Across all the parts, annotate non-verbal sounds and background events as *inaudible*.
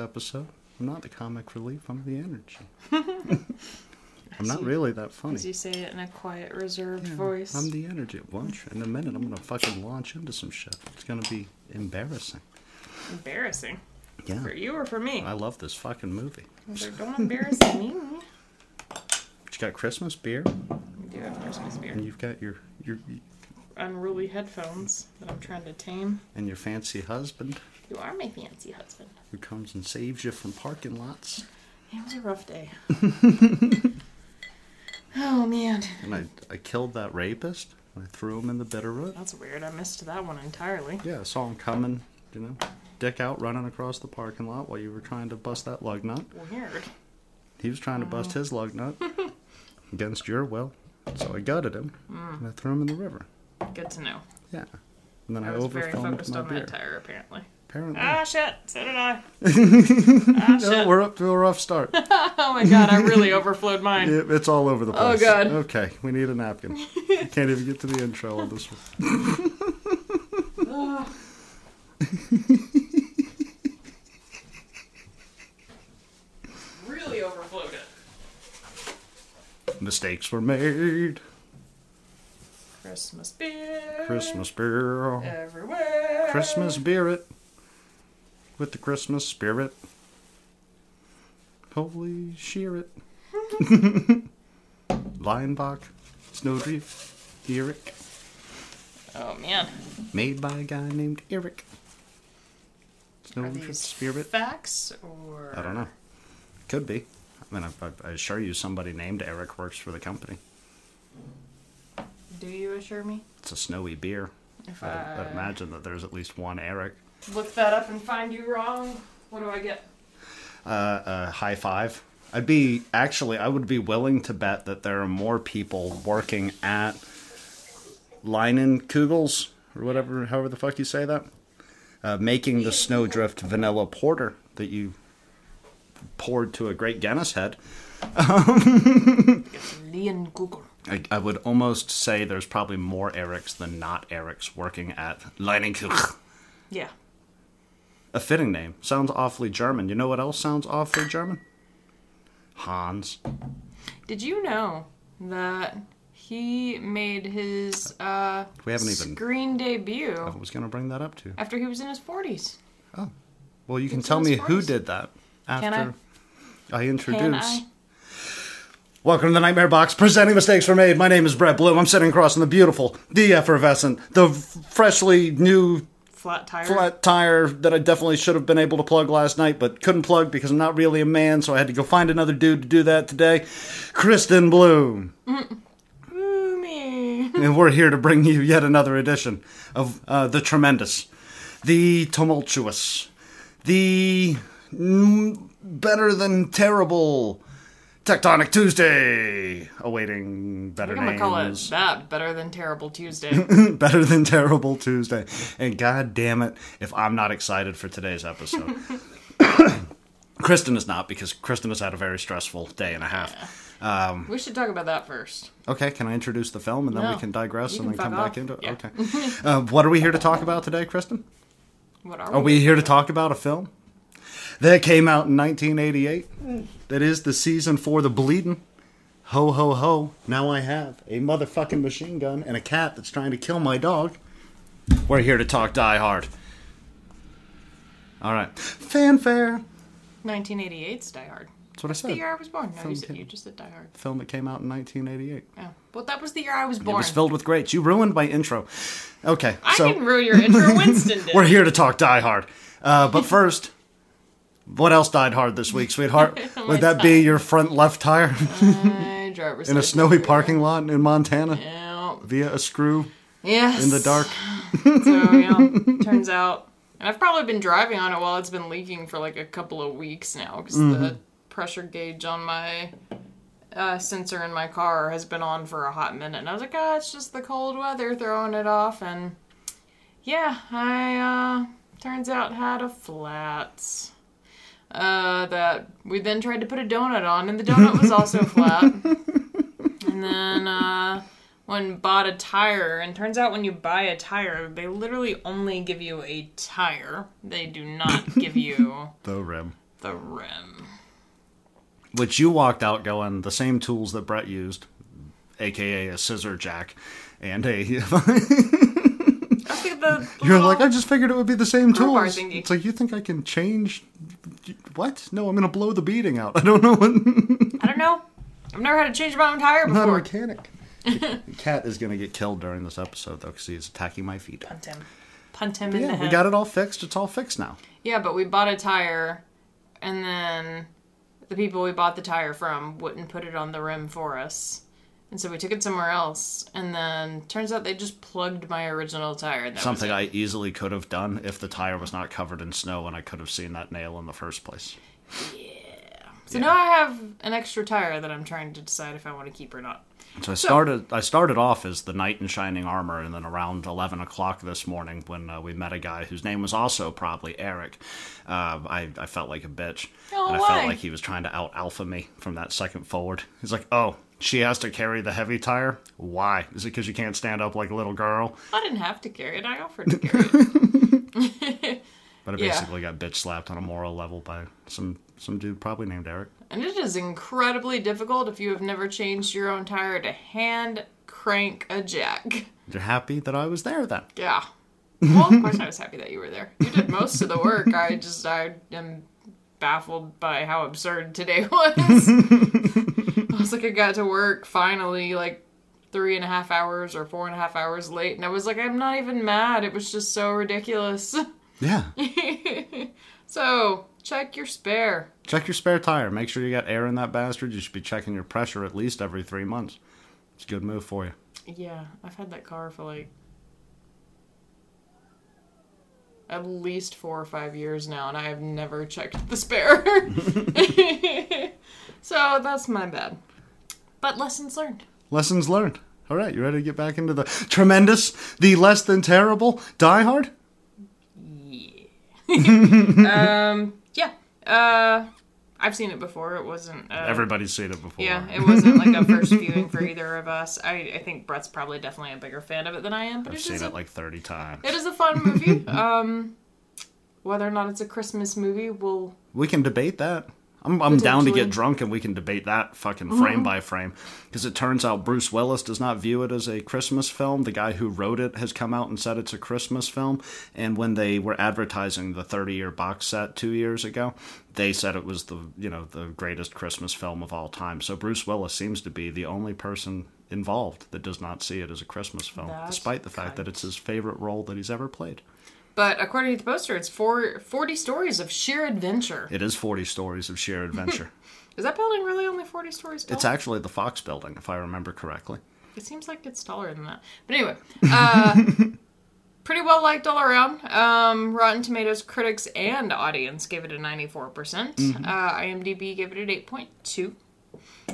episode. I'm not the comic relief. I'm the energy. *laughs* I'm not really that funny. As you say it in a quiet, reserved Yeah, voice. I'm the energy. Watch in a minute. I'm gonna fucking launch into some shit. It's gonna be embarrassing. Embarrassing. Yeah. For you or for me? I love this fucking movie. Don't embarrass me. But you got Christmas beer, We do have Christmas beer. and you've got your your Unruly headphones that I'm trying to tame. and your fancy husband You are my fancy husband. who comes and saves you from parking lots. It was a rough day. *laughs* oh man, And I I killed that rapist. I threw him in the Bitterroot. that's weird. I missed that one entirely. Yeah, I saw him coming. You know, dick out, running across the parking lot while you were trying to bust that lug nut. Weird. He was trying to bust his lug nut *laughs* against your will. So I gutted him hmm. and I threw him in the river. Good to know. Yeah. And then I, I was very focused my on beer. that tire, apparently. Apparently. Ah, shit. So did I. *laughs* ah, No, we're up to a rough start. *laughs* Oh my god, I really overflowed mine. It- it's all over the place. Oh. God. Okay, we need a napkin. I can't even get to the intro on this one. *laughs* Really overflowed it. Mistakes were made. Christmas beer. Christmas beer. Everywhere. Christmas beer it. With the Christmas spirit. Holy shear it. *laughs* Lionbach. Snowdrift. Eric. Oh man. Made by a guy named Eric. Are Snowdrift these spirit. facts or I don't know. Could be. I mean, I, I, I assure you somebody named Eric works for the company. Do you assure me? It's a snowy beer. If I'd, I I'd imagine that there's at least one Eric. Look that up and find you wrong, what do I get? Uh, uh, high five. I'd be actually. I would be willing to bet that there are more people working at Leinenkugels or whatever, however the fuck you say that, uh, making the Snowdrift Vanilla Porter that you poured to a great Guinness head. *laughs* Leon Google. I, I would almost say there's probably more Erics than not Erics working at Leinenkugel. Yeah. A fitting name. Sounds awfully German. You know what else sounds awfully German? Hans. Did you know that he made his uh We haven't even- screen debut I was going to bring that up too. after he was in his forties? Oh. Well, you can tell me his who did that after I, Can introduce. I? Welcome to the Nightmare Box. Presenting mistakes were made. My name is Brett Bloom. I'm sitting across from the beautiful, the effervescent, the freshly new Flat tire. flat tire that I definitely should have been able to plug last night, but couldn't plug because I'm not really a man, so I had to go find another dude to do that today. Kristen Bloom. Ooh, me. and we're here to bring you yet another edition of uh, the tremendous, the tumultuous, the better than terrible Tectonic Tuesday, awaiting better I'm names. call it that. Better than Terrible Tuesday. *laughs* better than terrible Tuesday. And god damn it, if I'm not excited for today's episode. *coughs* Kristen is not because Kristen has had a very stressful day and a half. we should talk about that first. Okay, can I introduce the film and then No. we can digress You and can then come fuck back into it? Yeah. Okay. uh, what are we here to talk about today, Kristen? *laughs* What are, Are we here to talk about a film that came out in 1988? That is the season for the bleeding. Ho ho ho! Now I have a motherfucking machine gun and a cat that's trying to kill my dog. We're here to talk Die Hard. All right, fanfare. 1988's Die Hard. That's what I said. The year I was born. No, Film you said came- you just said Die Hard. Film that came out in 1988. Oh, well, that was the year I was It born. was filled with greats. You ruined my intro. Okay, I so didn't ruin your intro. *laughs* Winston did. We're here to talk Die Hard. Uh, but *laughs* first, what else died hard this week, sweetheart? *laughs* Would that be your front left tire My driver's *laughs* in a snowy parking lot in Montana Yeah. via a screw Yes. in the dark? *laughs* So yeah, turns out, and I've probably been driving on it while it's been leaking for like a couple of weeks now because Mm-hmm. the pressure gauge on my uh, sensor in my car has been on for a hot minute, and I was like, ah, it's just the cold weather throwing it off, and yeah, I uh, turns out had a flat. Uh, that we then tried to put a donut on, and the donut was also *laughs* flat. And then uh, when bought a tire, and turns out when you buy a tire, they literally only give you a tire. They do not give you *laughs* The rim. the rim. Which you walked out going the same tools that Brett used, aka a scissor jack, and a. I think the You're like, I just figured it would be the same tools. thingy. It's like you think I can change? What? No, I'm gonna blow the beading out. *laughs* I don't know what. I don't know. I've never had to change my own tire before. I'm not a mechanic. The *laughs* cat is gonna get killed during this episode though, because he's attacking my feet. Punt him. Punt him in the Yeah, head. we got it all fixed. It's all fixed now. Yeah, but we bought a tire, and then the people we bought the tire from wouldn't put it on the rim for us. And so we took it somewhere else, and then turns out they just plugged my original tire. That Something I easily could have done if the tire was not covered in snow and I could have seen that nail in the first place. it. So now I have an extra tire that I'm trying to decide if I want to keep or not. So I started. I started off as the knight in shining armor, and then around eleven o'clock this morning, when uh, we met a guy whose name was also probably Eric, uh, I, I felt like a bitch, Oh, and I why? felt like he was trying to out alpha me from that second forward. He's like, "Oh, she has to carry the heavy tire. Why? Is it because you can't stand up like a little girl?" I didn't have to carry it. I offered to carry *laughs* it. But I Yeah. basically got bitch slapped on a moral level by some some dude probably named Eric. and it is incredibly difficult if you have never changed your own tire to hand crank a jack. You're happy that I was there then. Yeah. Well, of course I was happy that you were there. You did most of the work. I just I am baffled by how absurd today *laughs* was. *laughs* *laughs* I was like, I got to work finally, like three and a half hours or four and a half hours late, and I was like, I'm not even mad. It was just so ridiculous. *laughs* Yeah. *laughs* so check your spare. Check your spare tire. Make sure you got air in that bastard. You should be checking your pressure at least every three months. It's a good move for you. Yeah, I've had that car for like at least four or five years now, and I have never checked the spare. So that's my bad. But lessons learned. Lessons learned. All right, you ready to get back into the tremendous, the less than terrible Die Hard? *laughs* Um, yeah. Uh, I've seen it before. It wasn't. Uh, Everybody's seen it before. Yeah, it wasn't like a first *laughs* viewing for either of us. I, I think Brett's probably definitely a bigger fan of it than I am, but I've it seen is it a, like 30 times. it is a fun movie. *laughs* um, whether or not it's a Christmas movie, we'll We can debate that. I'm, I'm down to get drunk and we can debate that fucking uh-huh. frame by frame. Because it turns out Bruce Willis does not view it as a Christmas film. The guy who wrote it has come out and said it's a Christmas film. And when they were advertising the 30 year box set two years ago, they said it was the you know the greatest Christmas film of all time. So Bruce Willis seems to be the only person involved that does not see it as a Christmas film, That's despite the fact that it's his favorite role that he's ever played. But according to the poster, it's four, 40 stories of sheer adventure. It is 40 stories of sheer adventure. *laughs* Is that building really only 40 stories tall? it's actually the Fox building, if I remember correctly. It seems like it's taller than that. But anyway, uh, *laughs* pretty well liked all around. Um, Rotten Tomatoes critics and audience gave it a 94%. percent Mm-hmm. Uh, IMDb gave it an 8.2.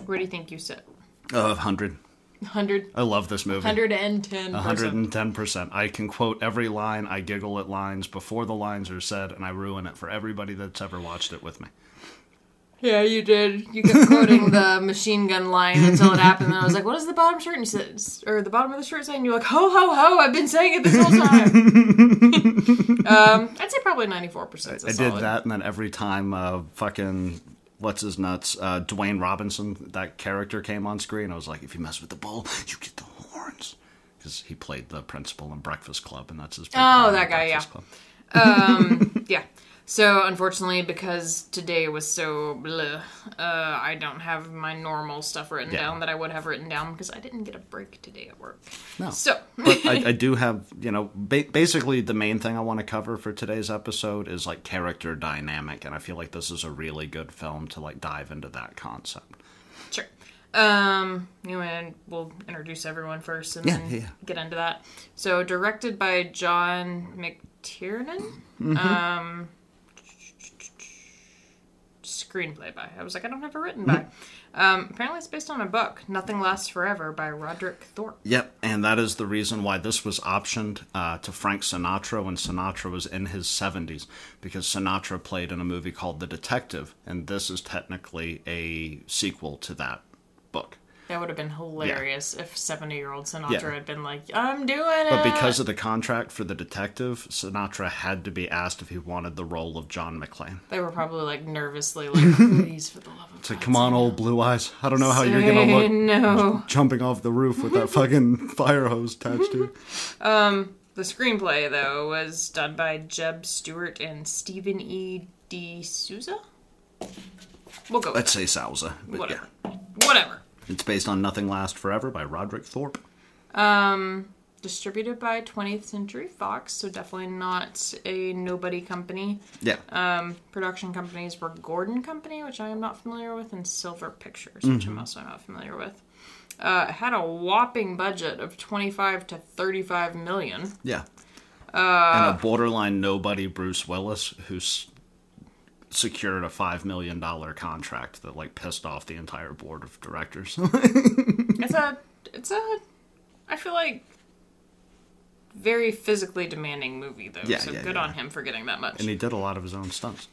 Where do you think you sit? Uh, 100. 100, I love this movie. 110%. 110%. I can quote every line. I giggle at lines before the lines are said, and I ruin it for everybody that's ever watched it with me. Yeah, you did. You kept quoting the machine gun line until it happened. And I was like, "What is the bottom shirt?" And you said, or the bottom of the shirt saying, "You're like, ho ho ho! I've been saying it this whole time." *laughs* um, I'd say probably ninety four percent. I did that, and then every time uh, fucking what's his nuts, uh, Dwayne Robinson, that character came on screen, I was like, if you mess with the bull, you get the horns. Because he played the principal in Breakfast Club, and that's his. Oh, that guy, Breakfast yeah. Club. *laughs* Yeah. So unfortunately, because today was so bleh, uh, I don't have my normal stuff written Yeah. down that I would have written down because I didn't get a break today at work. No. So but I, I *laughs* do have, you know, ba- basically the main thing I want to cover for today's episode is like character dynamic, and I feel like this is a really good film to like dive into that concept. Sure. Um, you and we'll introduce everyone first and Yeah, then yeah. get into that. So, directed by John McTiernan. Mm-hmm. Um, screenplay by. I was like, I don't have it written by. *laughs* Um, apparently, it's based on a book, Nothing Lasts Forever by Roderick Thorp. Yep, and that is the reason why this was optioned uh, to Frank Sinatra when Sinatra was in his 70s, because Sinatra played in a movie called The Detective, and this is technically a sequel to that book. That would have been hilarious if 70 year old Sinatra Yeah. had been like, I'm doing it. But because of the contract for the detective, Sinatra had to be asked if he wanted the role of John McClane. they were probably like nervously like, oh, *laughs* please, for the love of It's like, come on, say old blue eyes. I don't know how you're gonna look no. jumping off the roof with that fucking *laughs* fire hose attached to. it. *laughs* Um, the screenplay, though, was done by Jeb Stewart and Stephen E. D. Souza. We'll go with Let's say Sousa, that. but Whatever. yeah, Whatever. It's based on Nothing Lasts Forever by Roderick Thorp. Um, distributed by 20th Century Fox, so definitely not a nobody company. Yeah, Um, production companies were Gordon Company, which I am not familiar with, and Silver Pictures, which Mm-hmm. I'm also not familiar with. Uh, had a whopping budget of 25 to 35 million. yeah. and a borderline nobody, Bruce Willis, who's secured a five million dollar contract that like pissed off the entire board of directors. *laughs* It's a, it's a, I feel like, very physically demanding movie though. Yeah, so yeah, good yeah. on him for getting that much. and he did a lot of his own stunts.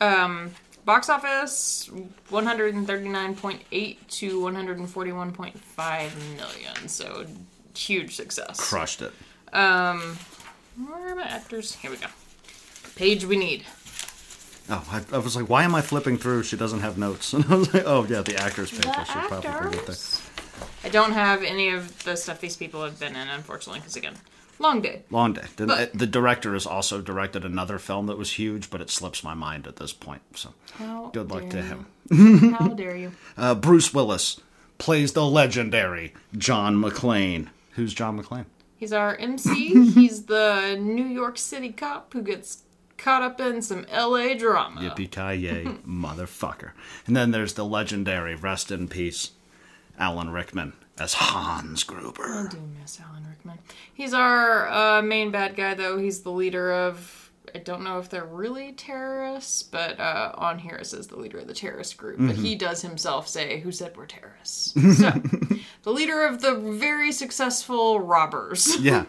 Um Box office 139.8 to 141.5 million. So huge success. Crushed it. Um Where are my actors? Here we go. Page we need. Oh, I, I was like, why am I flipping through? She doesn't have notes. *laughs* And I was like, oh yeah, the actors page. I should probably get there. I don't have any of the stuff these people have been in, unfortunately, because again, long day. Long day. The, But- the director has also directed another film that was huge, but it slips my mind at this point. So, good luck to him. How dare you? *laughs* Uh, Bruce Willis plays the legendary John McClane. Who's John McClane? He's our MC. He's the New York City cop who gets caught up in some LA drama. Yippee ki yay, *laughs* motherfucker! And then there's the legendary, rest in peace, Alan Rickman as Hans I Gruber. do miss Alan Rickman. He's our uh, main bad guy, though. He's the leader of. I don't know if they're really terrorists, but uh, on here it says the leader of the terrorist group. But he does himself say, "Who said we're terrorists?" *laughs* so, the leader of the very successful robbers. Yeah.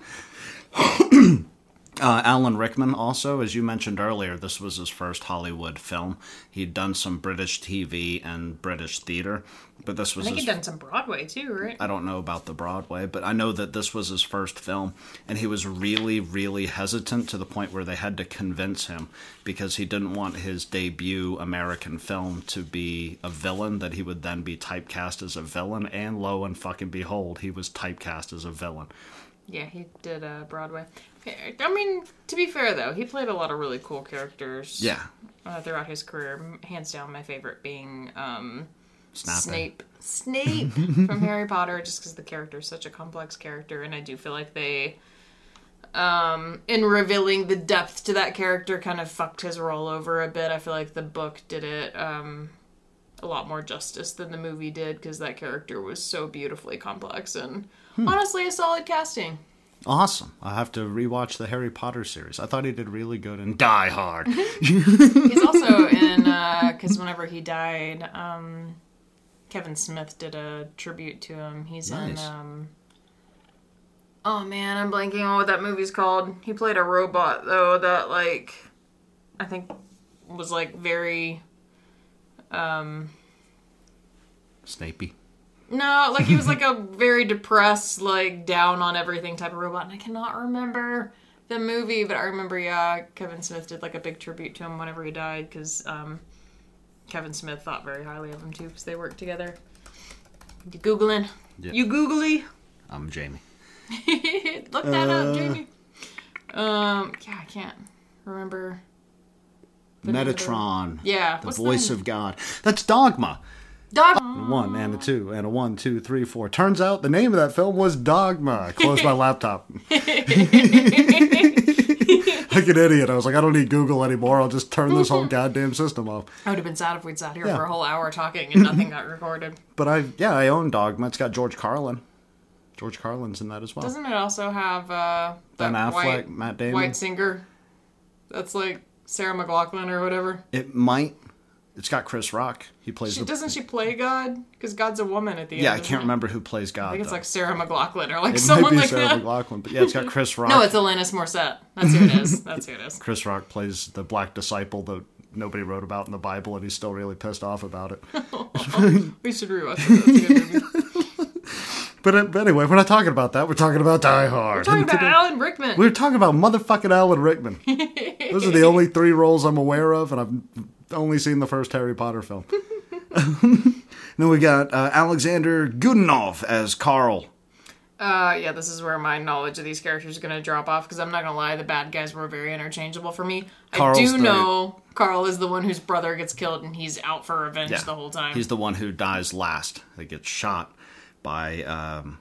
*clears throat* Uh, Alan Rickman, also, as you mentioned earlier, this was his first Hollywood film. He'd done some British TV and British theater, but this was I think he'd done some Broadway too, right? I don't know about the Broadway, but I know that this was his first film, and he was really, really hesitant to the point where they had to convince him because he didn't want his debut American film to be a villain, that he would then be typecast as a villain, and lo and fucking behold, he was typecast as a villain. Yeah, he did uh, Broadway. I mean, to be fair though, he played a lot of really cool characters. Yeah. Uh, throughout his career, hands down, my favorite being um, Snapping. Snape. Snape *laughs* from Harry Potter, just because the character is such a complex character, and I do feel like they, um, in revealing the depth to that character, kind of fucked his role over a bit. I feel like the book did it um, a lot more justice than the movie did, because that character was so beautifully complex and honestly a solid casting. Awesome. I'll have to rewatch the Harry Potter series. I thought he did really good in Die Hard. *laughs* He's also in because whenever he died, um, Kevin Smith did a tribute to him. He's in. Um, oh man, I'm blanking on what that movie's called. He played a robot though that like I think was like very Snapey. no, like he was like a very depressed, like down on everything type of robot, and I cannot remember the movie, but I remember yeah, Kevin Smith did like a big tribute to him whenever he died because um, Kevin Smith thought very highly of him too because they worked together. You googling? Yeah. You googly? I'm Jamie. *laughs* Look that Uh. up, Jamie. Um, yeah, I can't remember. the the- Metatron. Yeah, The what's voice the- of God. That's Dogma. Dog. One and a two and a one, two, three, four. Turns out the name of that film was Dogma. I closed my *laughs* laptop. *laughs* like an idiot. I was like, I don't need Google anymore. I'll just turn this whole goddamn system off. I would have been sad if we'd sat here Yeah. for a whole hour talking and nothing got recorded. *laughs* But I, yeah, I own Dogma. It's got George Carlin. George Carlin's in that as well. Doesn't it also have uh, Ben Affleck, white, Matt Damon. white singer? That's like Sarah McLachlan or whatever. It might. It's got Chris Rock. He plays She, the. doesn't she play God? Because God's a woman at the end. Yeah, I can't remember who plays God. I think it's though. like Sarah McLachlan or like it someone might be like Sarah that. McLachlan, but yeah, it's got Chris *laughs* Rock. No, it's Alanis Morissette. That's who it is. *laughs* That's who it is. Chris Rock plays the black disciple that nobody wrote about in the Bible, and he's still really pissed off about it. *laughs* We should rewatch it. That's good movie. But, uh, but anyway, we're not talking about that. We're talking about Die Hard. We're talking about today- Alan Rickman. We're talking about motherfucking Alan Rickman. Those are the only three roles I'm aware of, and I've only seen the first Harry Potter film. *laughs* then we got uh, Alexander Godunov as Carl. Uh, yeah, this is where my knowledge of these characters is going to drop off because I'm not going to lie, the bad guys were very interchangeable for me. Carl's I do know Carl is the one whose brother gets killed and he's out for revenge Yeah. the whole time. He's the one who dies last. That gets shot by um,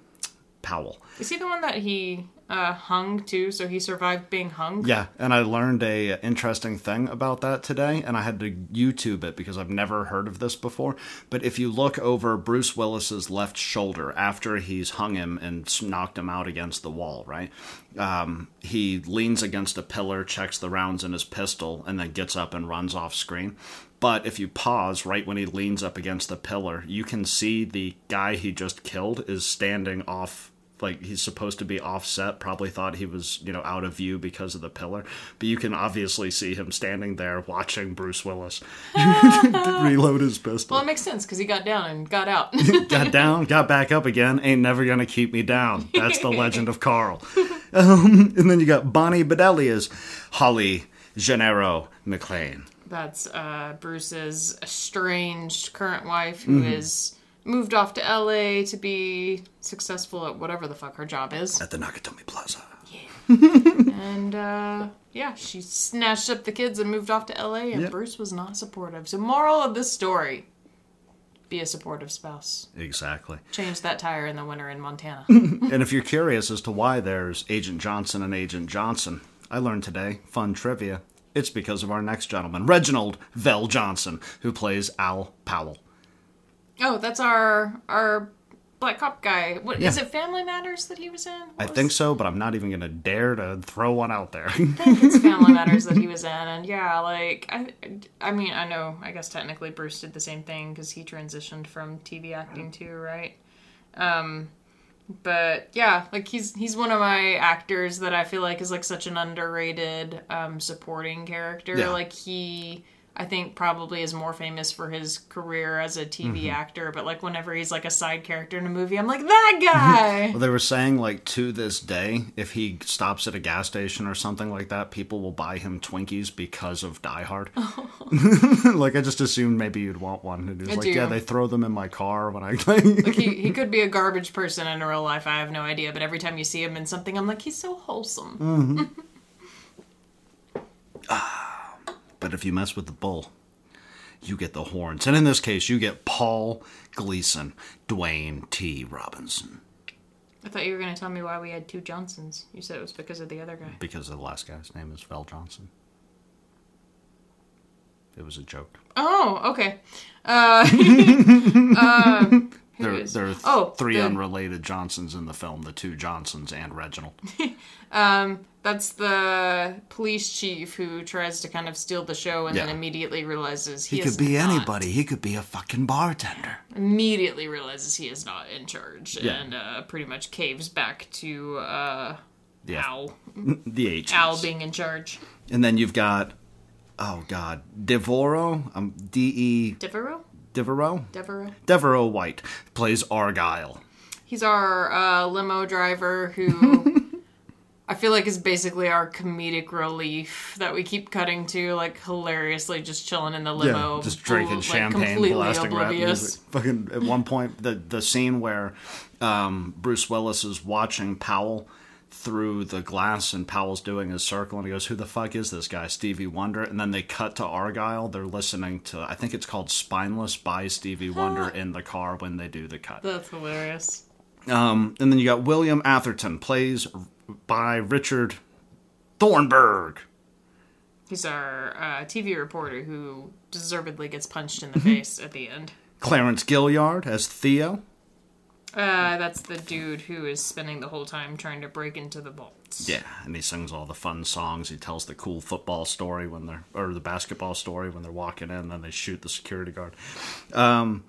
Powell. Is he the one that he uh, hung too? So he survived being hung? Yeah, and I learned a interesting thing about that today, and I had to YouTube it because I've never heard of this before. But if you look over Bruce Willis's left shoulder after he's hung him and knocked him out against the wall, right? Um, he leans against a pillar, checks the rounds in his pistol, and then gets up and runs off screen. But if you pause right when he leans up against the pillar, you can see the guy he just killed is standing off like he's supposed to be offset probably thought he was you know out of view because of the pillar. But you can obviously see him standing there watching bruce willis *laughs* reload his pistol. Well, it makes sense because he got down and got out. *laughs* got down got back up again ain't never gonna keep me down. That's the legend of carl. *laughs* Um, and then you got bonnie bedelia as holly gennero mcclane. That's uh, Bruce's estranged current wife who is moved off to LA to be successful at whatever the fuck her job is. at the nakatomi plaza Yeah. *laughs* And uh, yeah, she snatched up the kids and moved off to LA, and Yep. Bruce was not supportive. So, moral of this story be a supportive spouse. exactly Change that tire in the winter in Montana. *laughs* And if you're curious as to why there's Agent Johnson and Agent Johnson, I learned today, fun trivia, it's because of our next gentleman, Reginald VelJohnson, who plays Al Powell. Oh, that's our our black cop guy. What is Yeah. it? Family Matters that he was in? I was- think so, but I'm not even going to dare to throw one out there. I think it's *laughs* Family Matters that he was in, and yeah, like I, I mean, I know, I guess technically Bruce did the same thing because he transitioned from TV acting too, right? Um, but yeah, like he's he's one of my actors that I feel like is like such an underrated um, supporting character. Yeah. Like he. I think probably is more famous for his career as a TV mm-hmm. actor, but like whenever he's like a side character in a movie, I'm like that guy. *laughs* well, they were saying, like, to this day, if he stops at a gas station or something like that, people will buy him Twinkies because of Die Hard. *laughs* *laughs* like, I just assumed maybe you'd want one. And he's I like, do. yeah, they throw them in my car when I. Like he, he could be a garbage person in real life. I have no idea, but every time you see him in something, I'm like, he's so wholesome. Mm-hmm. Ah. But if you mess with the bull, you get the horns. And in this case, you get Paul Gleason, Dwayne T. Robinson, I thought you were going to tell me why we had two Johnsons. You said it was because of the other guy. because the last guy's name is Vel Johnson. It was a joke. Oh, okay. Uh, *laughs* uh, who There, is- there are oh, three the- unrelated Johnsons in the film the two Johnsons and Reginald. *laughs* That's the police chief who tries to kind of steal the show and then immediately realizes he, He could be not- anybody. He could be a fucking bartender. Immediately realizes he is not in charge Yeah. and uh, pretty much caves back to uh, Yeah. Al. *laughs* The H. Al being in charge. And then you've got, oh God, Devoreaux, um, D E Devereaux? Devereaux, Devereaux? Devereaux White plays Argyle. He's our uh, limo driver who *laughs* I feel like is basically our comedic relief that we keep cutting to, like hilariously just chilling in the limo, Yeah, just drinking like, champagne, completely blasting rap oblivious. music. Fucking at one point, the the scene where um, Bruce Willis is watching Powell through the glass, and Powell's doing his circle, and he goes, "Who the fuck is this guy, Stevie Wonder?" And then they cut to Argyle. They're listening to, I think it's called "Spineless" by Stevie Wonder in the car when they do the cut. That's hilarious. Um, and then you got William Atherton, plays by Richard Thornburg. He's our uh, TV reporter who deservedly gets punched in the face at the end. Clarence Gilyard as Theo. Uh, that's the dude who is spending the whole time trying to break into the vaults. Yeah, and he sings all the fun songs. He tells the cool football story when they're, or the basketball story when they're walking in, then they shoot the security guard. Um,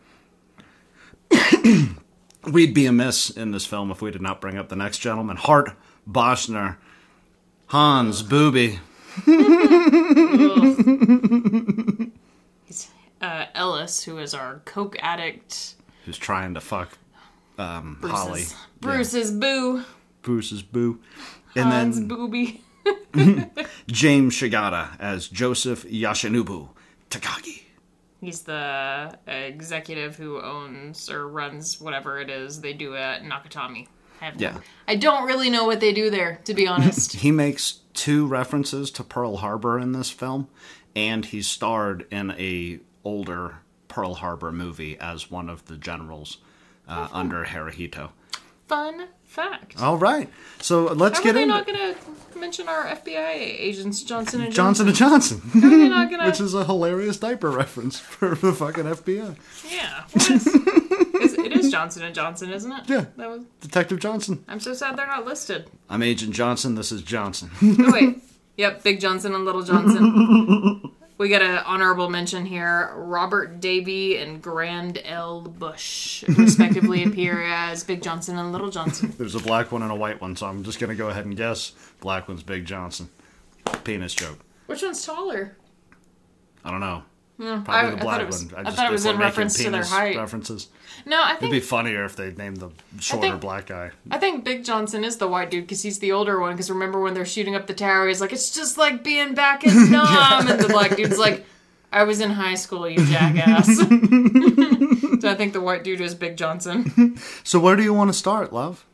*coughs* we'd be amiss in this film if we did not bring up the next gentleman, Hart Bochner, Hans Booby. *laughs* He's uh, Ellis, who is our coke addict. who's trying to fuck um, Bruce's, Holly. Bruce's boo. Bruce's boo. And Hans then booby. *laughs* James Shigeta as Joseph Yoshinobu Takagi. He's the executive who owns or runs whatever it is they do at Nakatomi. I Yeah. I don't really know what they do there, to be honest. *laughs* He makes two references to Pearl Harbor in this film, and he starred in a older Pearl Harbor movie as one of the generals uh, under Hirohito. Fun fact. All right, so let's get in. How are get they into not going to mention our FBI agents, Johnson and Johnson Johnson and Johnson, How are they not going *laughs* which is a hilarious diaper reference for the fucking FBI. Yeah. Is, it is Johnson and Johnson, isn't it? Yeah. That was, Detective Johnson. I'm so sad they're not listed. I'm Agent Johnson. This is Johnson. Oh wait. Yep, Big Johnson and Little Johnson. *laughs* we got an honorable mention here. Robert Davi and Grand L. Bush respectively *laughs* appear as Big Johnson and Little Johnson. There's a black one and a white one, so I'm just gonna go ahead and guess black one's Big Johnson. Penis joke. Which one's taller? I don't know. I, Probably I the thought black it was, one. I thought it was in reference to their height. References. No, I think It'd be funnier if they named the shorter think- black guy. I think Big Johnson is the white dude because he's the older one. Because remember when they're shooting up the tower, he's like, "It's just like being back in *laughs* Nam," and the black dude's like, "I was in high school, you jackass." *laughs* *laughs* so I think the white dude is Big Johnson. So where do you want to start, love?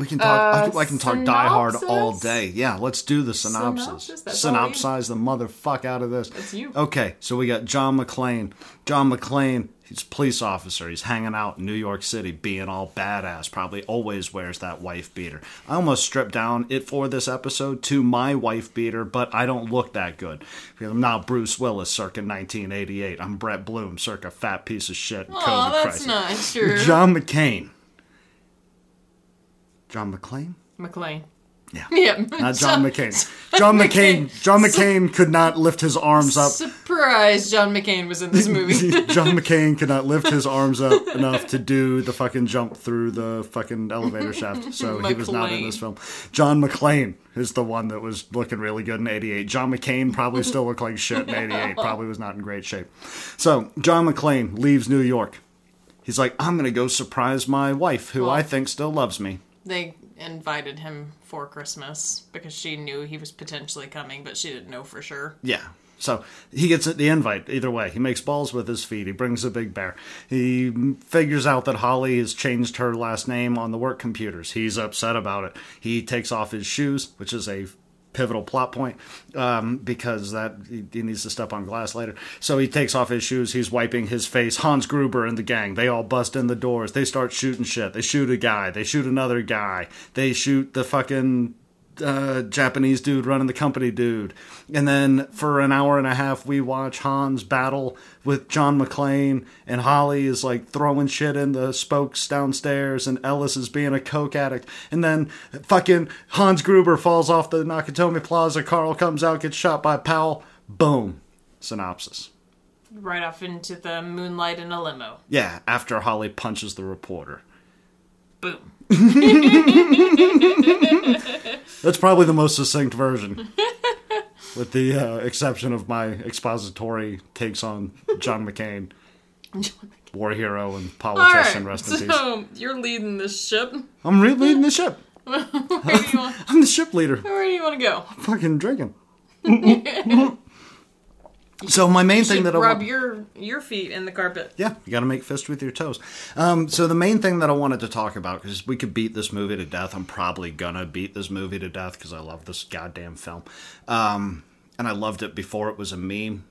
We can talk. I, Uh, can- I can talk Die Hard all day. Yeah, let's do the synopsis. Synopsis? That's all we- Synopsize the motherfuck out of this. That's you. Okay, so we got John McClane. John McClane, he's a police officer. He's hanging out in New York City, being all badass. Probably always wears that wife beater. I almost stripped down it for this episode to my wife beater, but I don't look that good. I'm not Bruce Willis, circa 1988. I'm Brett Bloom, circa fat piece of shit. Oh, that's Crisis. not true. John McCain. John McClane? McLean. Yeah. *laughs* Yep. Not John *laughs* McCain. John McCain. John McCain could not lift his arms up. Surprise! John McCain was in this *laughs* movie. John McCain could not lift his arms up enough to do the fucking jump through the fucking elevator shaft. So he was not in this film. John McClane is the one that was looking really good in 88. John McCain probably still looked like shit in 88. Probably was not in great shape. So John McClane leaves New York. He's like, I'm going to go surprise my wife, who Well- I think still loves me. They invited him for Christmas because she knew he was potentially coming, but she didn't know for sure. Yeah. So he gets the invite either way. He makes balls with his feet. He brings a big bear. He figures out that Holly has changed her last name on the work computers. He's upset about it. He takes off his shoes, which is a pivotal plot point um, because that he, he needs to step on glass later. So he takes off his shoes. He's wiping his face. Hans Gruber and the gang. They all bust in the doors. They start shooting shit. They shoot a guy. They shoot another guy. They shoot the fucking uh, Japanese dude running the company dude. And then for an hour and a half, we watch Hans battle with John McClane, and Holly is like throwing shit in the spokes downstairs, and Ellis is being a coke addict. And then fucking Hans Gruber falls off the Nakatomi Plaza. Carl comes out, gets shot by Powell. Boom. Synopsis. Right off into the moonlight in a limo. Yeah, after Holly punches the reporter. Boom. That's probably the most succinct version. With the uh, exception of my expository takes on John McCain, *laughs* war hero and All politician, right, rest in peace. so you're leading this ship. I'm re- leading the ship. *laughs* Where do you want, *laughs* I'm the ship leader. where do you want to go? Fucking drinking. So my main thing that I Rub your your feet in the carpet. yeah, you got to make fist with your toes. Um, so the main thing that I wanted to talk about because we could beat this movie to death. I'm probably gonna beat this movie to death because I love this goddamn film, um, and I loved it before it was a meme.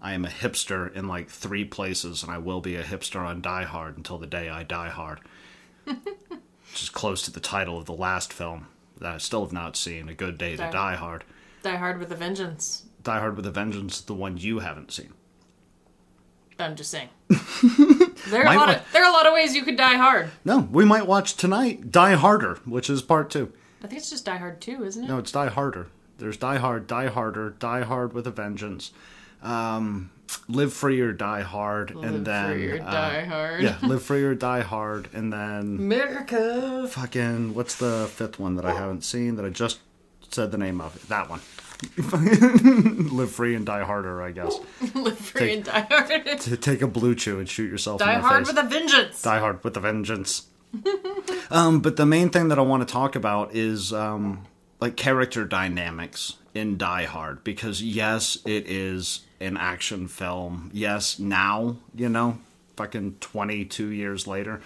I am a hipster in like three places, and I will be a hipster on Die Hard until the day I die hard. *laughs* Which is close to the title of the last film that I still have not seen. A Good Day to Die- Die Hard. Die Hard with a Vengeance. Die Hard with a Vengeance, the one you haven't seen. I'm just saying. *laughs* there are a lot of there are a lot of ways you could die hard. No, we might watch tonight Die Harder, which is part two. I think it's just Die Hard 2, isn't it? No, it's Die Harder. There's Die Hard, Die Harder, Die Hard with a Vengeance, um, Live Free or Die Hard, Live and then free or uh, Die Hard. yeah, Live Free or Die Hard, and then *laughs* America. fucking what's the fifth one that I haven't seen that I just said the name of? That one. *laughs* Live Free and Die Harder, I guess. *laughs* Live free Take- and die hard. *laughs* To take a blue chew and shoot yourself in Die hard face. with a vengeance. Die Hard with a Vengeance. um, but the main thing that I want to talk about is um, like character dynamics in Die Hard because yes, it is an action film. Yes, now you know, fucking twenty two years later,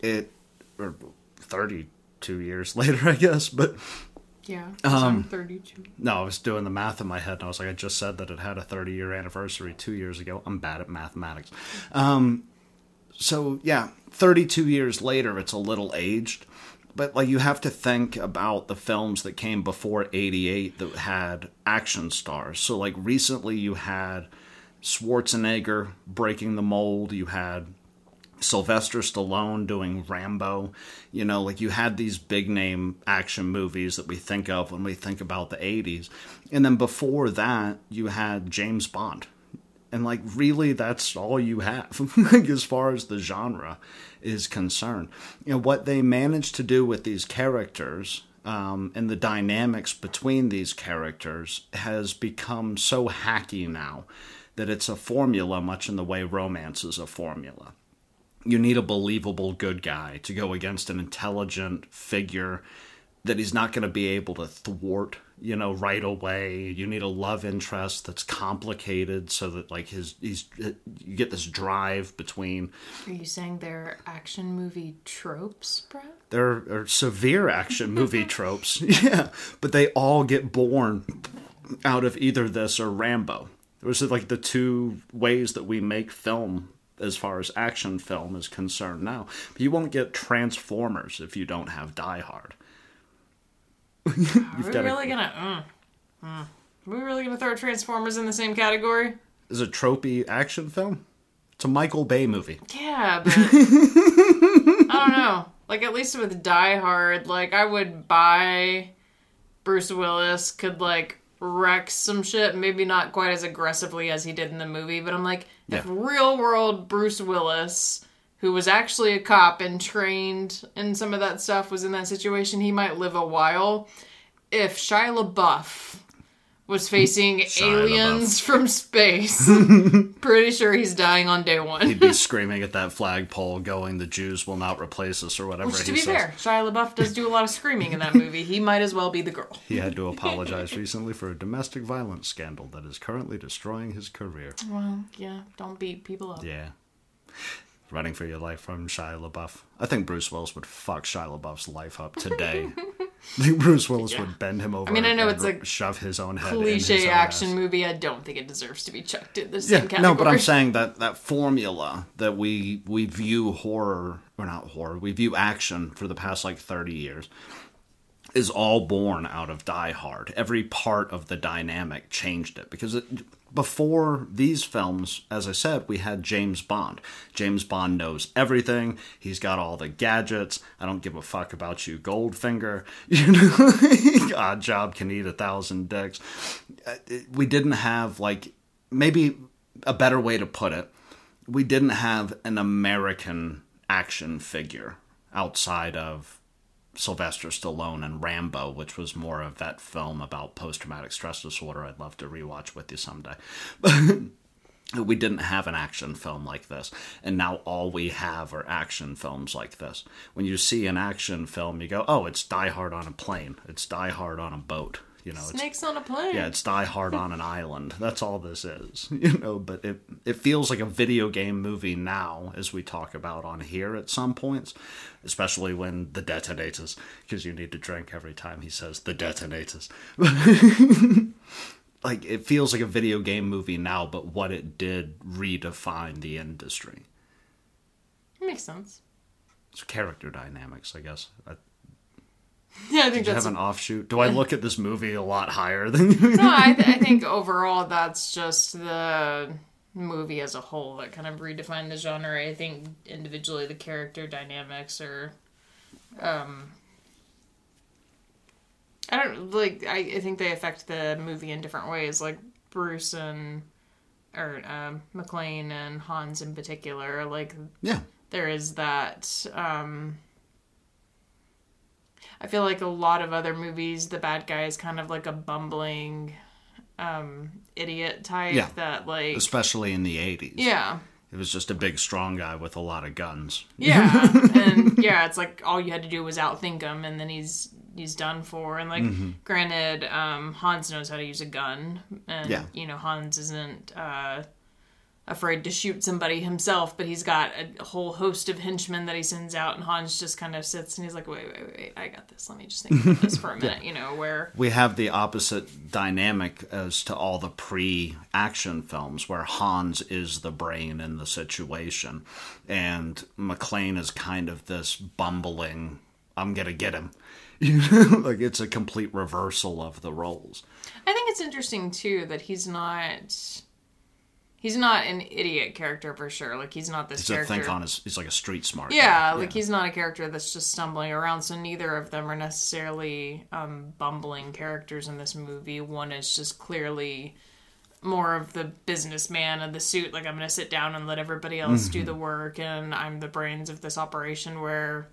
it or thirty two years later, I guess. But Yeah. I'm 32. no, I was doing the math in my head, and I was like, I just said that it had a 30 year anniversary two years ago. I'm bad at mathematics. Um, so, yeah, 32 years later, it's a little aged. But, like, you have to think about the films that came before 88 that had action stars. So, like, recently you had Schwarzenegger breaking the mold, you had Sylvester Stallone doing Rambo. You know, like you had these big name action movies that we think of when we think about the 80s. And then before that, you had James Bond. And like really that's all you have *laughs* like, as far as the genre is concerned. You know what they managed to do with these characters um, and the dynamics between these characters has become so hacky now that it's a formula much in the way romance is a formula you need a believable good guy to go against an intelligent figure that he's not going to be able to thwart you know right away. You need a love interest that's complicated so that like his he's you get this drive between Are you saying they're action movie tropes, Brett? there are severe action movie *laughs* tropes *laughs* yeah but they all get born out of either this or rambo. Those are like the two ways that we make film as far as action film is concerned now but you won't get transformers if you don't have die hard Are we gotta- really gonna? Uh, uh, are we really gonna throw Transformers in the same category? is a tropey action film it's a michael bay movie Yeah, but *laughs* I don't know. Like at least with Die Hard, like I would buy Bruce Willis could like wreck some shit, maybe not quite as aggressively as he did in the movie, but I'm like, Yeah. real world Bruce Willis, who was actually a cop and trained in some of that stuff, was in that situation, he might live a while. If Shia LaBeouf was facing Shia aliens *laughs* from space, *laughs* pretty sure he's dying on day one. he'd be *laughs* screaming at that flagpole going the jews will not replace us or whatever Which, to be says fair, Shia LaBeouf does do a lot of screaming in that movie. He might as well be the girl. he had to apologize recently for a domestic violence scandal that is currently destroying his career Well, yeah, don't beat people up. Yeah. Running for your life from Shia LaBeouf. I think Bruce Willis would fuck Shia LaBeouf's life up today. Think Bruce Willis Yeah. would bend him over. I mean, I know it's a shove his own head Cliche action movie. I don't think it deserves to be chucked in the Yeah, category. no, but I'm saying that that formula that we we view horror or not horror, we view action for the past like 30 years is all born out of Die Hard. Every part of the dynamic changed it because it, before these films, as I said, we had James Bond. James Bond knows everything. He's got all the gadgets. I don't give a fuck about you, Goldfinger. *laughs* You know, *laughs* odd job can eat a thousand dicks. Uh, We didn't have like maybe a better way to put it. We didn't have an American action figure outside of Sylvester Stallone and Rambo, which was more of that film about post traumatic stress disorder. I'd love to rewatch with you someday. *laughs* we didn't have an action film like this, and now all we have are action films like this. When you see an action film, you go, "Oh, it's Die Hard on a plane. It's Die Hard on a boat." You know, it's Snakes on a plane. yeah, it's Die Hard *laughs* on an island. That's all this is, *laughs* you know. But it it feels like a video game movie now, as we talk about on here at some points, especially when the detonators, because you need to drink every time he says the detonators. *laughs* like it feels like a video game movie now, but what it did redefine the industry. Makes sense. It's character dynamics, I guess. *laughs* Yeah, I think did you that's. have an offshoot? Do I look at this movie a lot higher than you? no, I, th- I think *laughs* overall that's just the movie as a whole that kind of redefined the genre. I think individually the character dynamics are. Um, I don't like. I, I think they affect the movie in different ways. Like Bruce and or um, McClane and Hans in particular. Like yeah. there is that um I feel like a lot of other movies the bad guy is kind of like a bumbling um idiot type Yeah. that like especially in the 80s. yeah It was just a big, strong guy with a lot of guns. Yeah, *laughs* and yeah, it's like all you had to do was outthink him, and then he's he's done for. And like, Mm-hmm. granted, um, Hans knows how to use a gun, and Yeah. you know Hans isn't uh, afraid to shoot somebody himself, but he's got a whole host of henchmen that he sends out, and Hans just kind of sits and he's like, "Wait, wait, wait, I got this. Let me just think about this for a *laughs* minute." You know, where We have the opposite dynamic as to all the pre action films where Hans is the brain in the situation and McClane is kind of this bumbling, I'm going to get him. *laughs* You know, like it's a complete reversal of the roles. I think it's interesting too that he's not. He's not an idiot character for sure. Like he's not this He's a character. think on his, he's like a street smart. Yeah, guy. like he's not a character that's just stumbling around. So neither of them are necessarily um, bumbling characters in this movie. One is just clearly more of the businessman of the suit. Like I'm going to sit down and let everybody else Mm-hmm. do the work, and I'm the brains of this operation. Where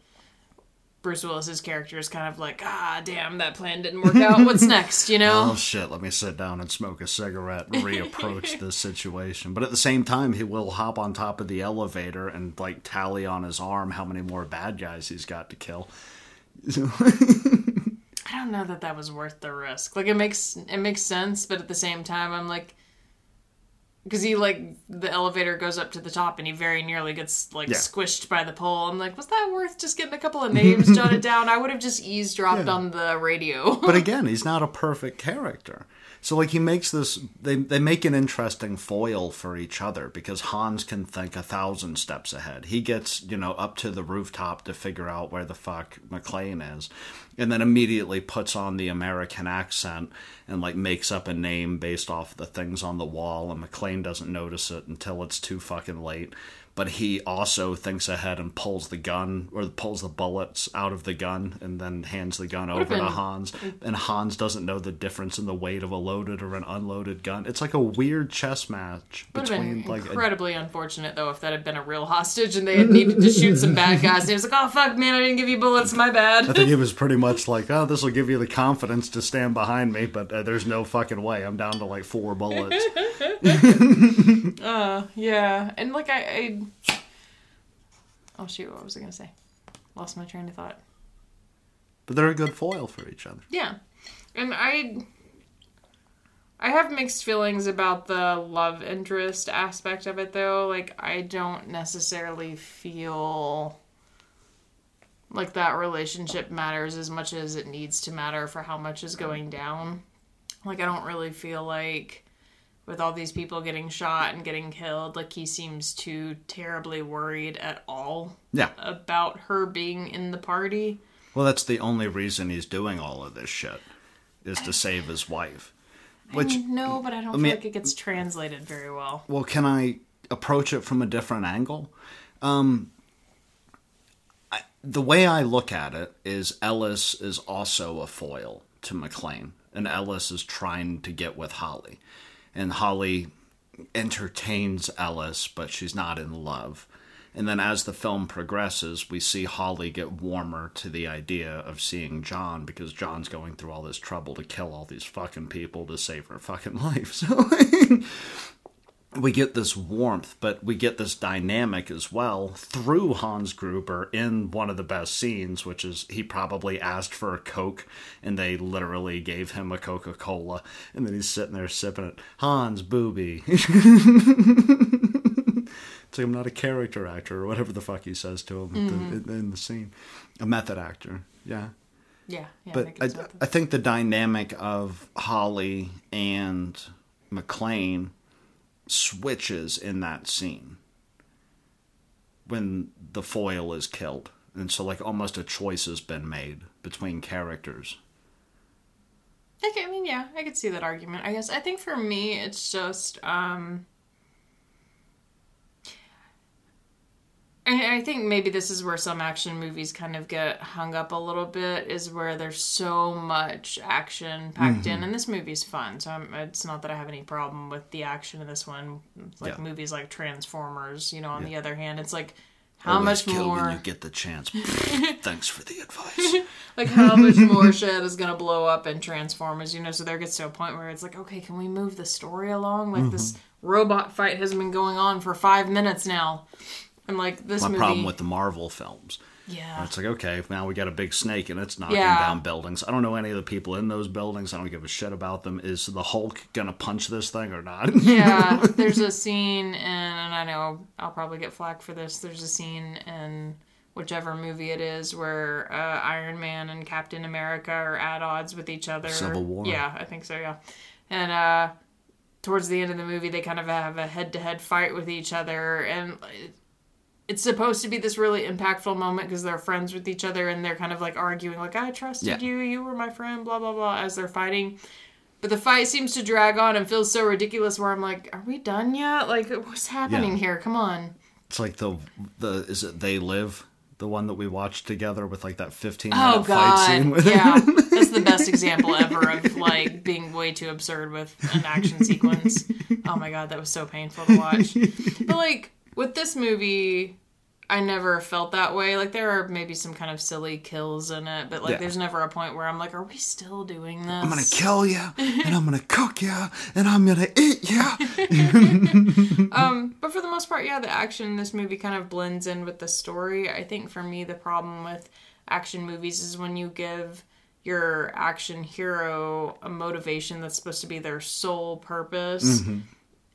Bruce Willis's character is kind of like, ah, damn, that plan didn't work out. What's *laughs* next? You know? Oh shit, let me sit down and smoke a cigarette and reapproach *laughs* this situation. But at the same time, he will hop on top of the elevator and like tally on his arm how many more bad guys he's got to kill. *laughs* I don't know that that was worth the risk. Like it makes it makes sense, but at the same time, I'm like, because he like the elevator goes up to the top and he very nearly gets like Yeah. squished by the pole. I'm like, was that worth just getting a couple of names jotted *laughs* down? I would have just eavesdropped on the radio. But *laughs* again, he's not a perfect character. So like he makes this they they make an interesting foil for each other because Hans can think a thousand steps ahead. He gets, you know, up to the rooftop to figure out where the fuck McClane is. And then immediately puts on the American accent and like makes up a name based off the things on the wall and McClane doesn't notice it until it's too fucking late. But he also thinks ahead and pulls the gun or pulls the bullets out of the gun and then hands the gun over to Hans. And Hans doesn't know the difference in the weight of a loaded or an unloaded gun. It's like a weird chess match Would have between been like a, incredibly unfortunate though if that had been a real hostage and they had needed to shoot some bad guys. And he was like, "Oh fuck, man, I didn't give you bullets. My bad." I think it was *laughs* pretty much like, oh, this will give you the confidence to stand behind me, but uh, there's no fucking way. I'm down to like four bullets. *laughs* Yeah, and like I, I, oh shoot, what was I gonna say? Lost my train of thought. But they're a good foil for each other. Yeah, and I, I have mixed feelings about the love interest aspect of it, though. Like I don't necessarily feel like that relationship matters as much as it needs to matter for how much is going down. Like I don't really feel like with all these people getting shot and getting killed, like he seems too terribly worried at all Yeah. about her being in the party. Well, that's the only reason he's doing all of this shit is to save his wife. Which no, but I don't feel me- like it gets translated very well. well, can I approach it from a different angle? Um, I, the way I look at it is Ellis is also a foil to McClane, and Ellis is trying to get with Holly, and Holly entertains Ellis, but she's not in love. And then as the film progresses, we see Holly get warmer to the idea of seeing John because John's going through all this trouble to kill all these fucking people to save her fucking *laughs* life. So we get this warmth, but we get this dynamic as well through Hans Gruber in one of the best scenes, which is he probably asked for a Coke and they literally gave him a Coca Cola, and then he's sitting there sipping it. Hans Booby. *laughs* it's like I'm not a character actor or whatever the fuck he says to him at the, in, the scene. A method actor, yeah Yeah, yeah. I but I, it. I think the dynamic of Holly and McClane switches in that scene when the foil is killed. And so, like, almost a choice has been made between characters. Okay, I mean, yeah, I could see that argument. I guess I think for me, it's just um, I, I think maybe this is where some action movies kind of get hung up a little bit. Is where there's so much action packed in, mm-hmm. and this movie's fun. So I'm, it's not that I have any problem with the action in this one. Like Yeah. movies like Transformers, you know. On the other hand, it's like how Always much kill more when you get the chance. *laughs* Thanks for the advice. *laughs* like how much *laughs* more shit is gonna blow up in Transformers, you know? So there gets to a point where it's like, okay, can we move the story along? Like this mm-hmm. robot fight has been going on for five minutes now. And like this My movie, problem with the Marvel films. yeah, It's like, okay, now we got a big snake and it's knocking Yeah. down buildings. I don't know any of the people in those buildings. I don't give a shit about them. Is the Hulk gonna punch this thing or not? *laughs* yeah. There's a scene, in, and I know I'll probably get flack for this. There's a scene in whichever movie it is where uh, Iron Man and Captain America are at odds with each other. Civil War. Yeah, I think so. Yeah, and uh, towards the end of the movie, they kind of have a head-to-head fight with each other, and it's supposed to be this really impactful moment because they're friends with each other and they're kind of like arguing, like I trusted Yeah. you, you were my friend, blah blah blah, as they're fighting. But the fight seems to drag on and feels so ridiculous. Where I'm like, are we done yet? Like, what's happening Yeah. here? Come on. it's like the the is it They Live, the one that we watched together with like that fifteen Oh minute fight scene god, with yeah, *laughs* that's the best example ever of like being way too absurd with an action sequence. Oh my god, that was so painful to watch. But like with this movie, I never felt that way. Like there are maybe some kind of silly kills in it, but like Yeah. there's never a point where I'm like, are we still doing this? I'm gonna kill you and I'm gonna cook you and I'm gonna eat you. *laughs* Um, but for the most part, yeah, the action in this movie kind of blends in with the story. I think for me, the problem with action movies is when you give your action hero a motivation that's supposed to be their sole purpose.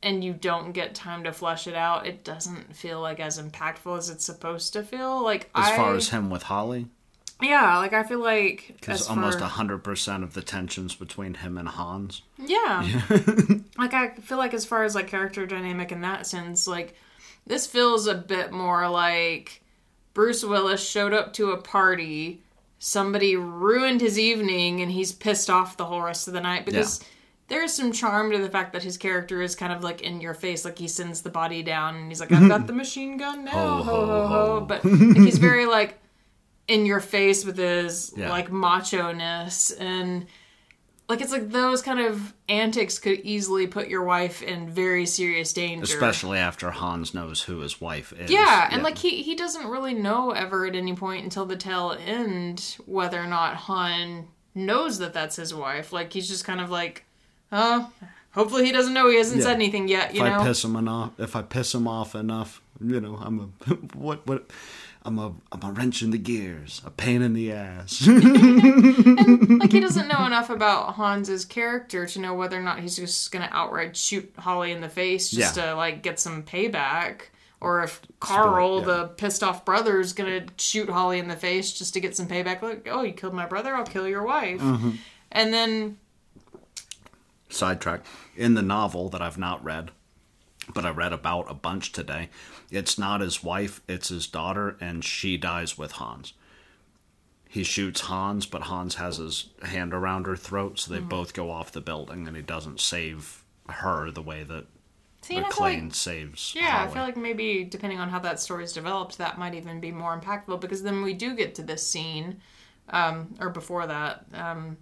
And you don't get time to flesh it out. It doesn't feel like as impactful as it's supposed to feel. Like As I, far as him with Holly, yeah, like I feel like because almost hundred percent of the tensions between him and Hans. Yeah. *laughs* like I feel like as far as like character dynamic in that sense, like this feels a bit more like Bruce Willis showed up to a party, somebody ruined his evening and he's pissed off the whole rest of the night because there's some charm to the fact that his character is kind of like in your face, like he sends the body down and he's like, I've got the machine gun *laughs* now, ho Ho, ho ho. But *laughs* like, he's very like in your face with his Yeah. like macho ness and like it's like those kind of antics could easily put your wife in very serious danger. Especially after Hans knows who his wife is. yeah, and like he he doesn't really know ever at any point until the tail end whether or not Han knows that that's his wife. Like he's just kind of like, oh, hopefully he doesn't know he hasn't Yeah. said anything yet. You if know, I piss him enough, if I piss him off enough, you know, I'm a *laughs* what what. I'm a I'm a wrench in the gears, a pain in the ass. *laughs* *laughs* like he doesn't know enough about Hans's character to know whether or not he's just gonna outright shoot Holly in the face just Yeah. to like get some payback, or if Carl, yeah. the pissed off brother, is gonna shoot Holly in the face just to get some payback. Like, oh, you killed my brother, I'll kill your wife. Mm-hmm. And then Sidetrack. In the novel that I've not read, but I read about a bunch today, it's not his wife, it's his daughter, and she dies with Hans. He shoots Hans, but Hans has his hand around her throat, so they Mm-hmm. both go off the building, and he doesn't save her the way that see, McClane like saves. Yeah, I feel like maybe depending on how that story's developed, that might even be more impactful because then we do get to this scene, um, or before that, um,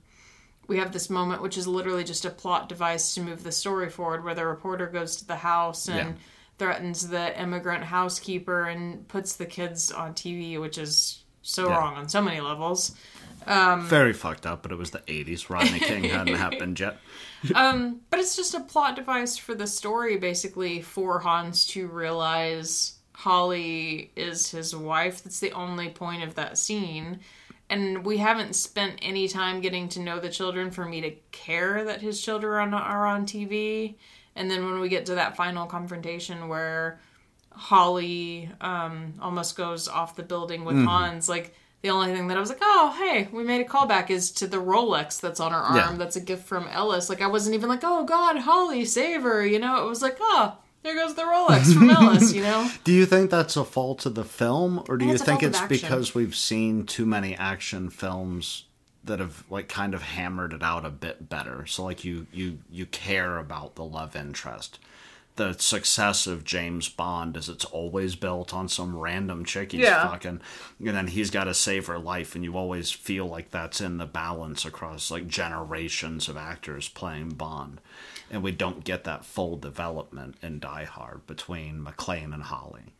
we have this moment which is literally just a plot device to move the story forward, where the reporter goes to the house and Yeah. threatens the immigrant housekeeper and puts the kids on TV, which is so Yeah. wrong on so many levels. Very fucked up, but it was the 80s. Rodney King hadn't happened yet. *laughs* Um, but it's just a plot device for the story, basically, for Hans to realize Holly is his wife. That's the only point of that scene. And we haven't spent any time getting to know the children for me to care that his children are on, are on TV. And then when we get to that final confrontation where Holly um, almost goes off the building with Hans, like the only thing that I was like, oh, hey, we made a callback is to the Rolex that's on her arm. Yeah. That's a gift from Ellis. Like I wasn't even like, oh God, Holly, save her. You know, it was like, oh, there goes the Rolex from *laughs* Ellis. You know, Do you think that's a fault of the film, or do you it's think it's because we've seen too many action films that have like kind of hammered it out a bit better? So like you you you care about the love interest. The success of James Bond is it's always built on some random chick he's Yeah. fucking, and then he's got to save her life, and you always feel like that's in the balance across like generations of actors playing Bond, and we don't get that full development in Die Hard between McClane and Holly.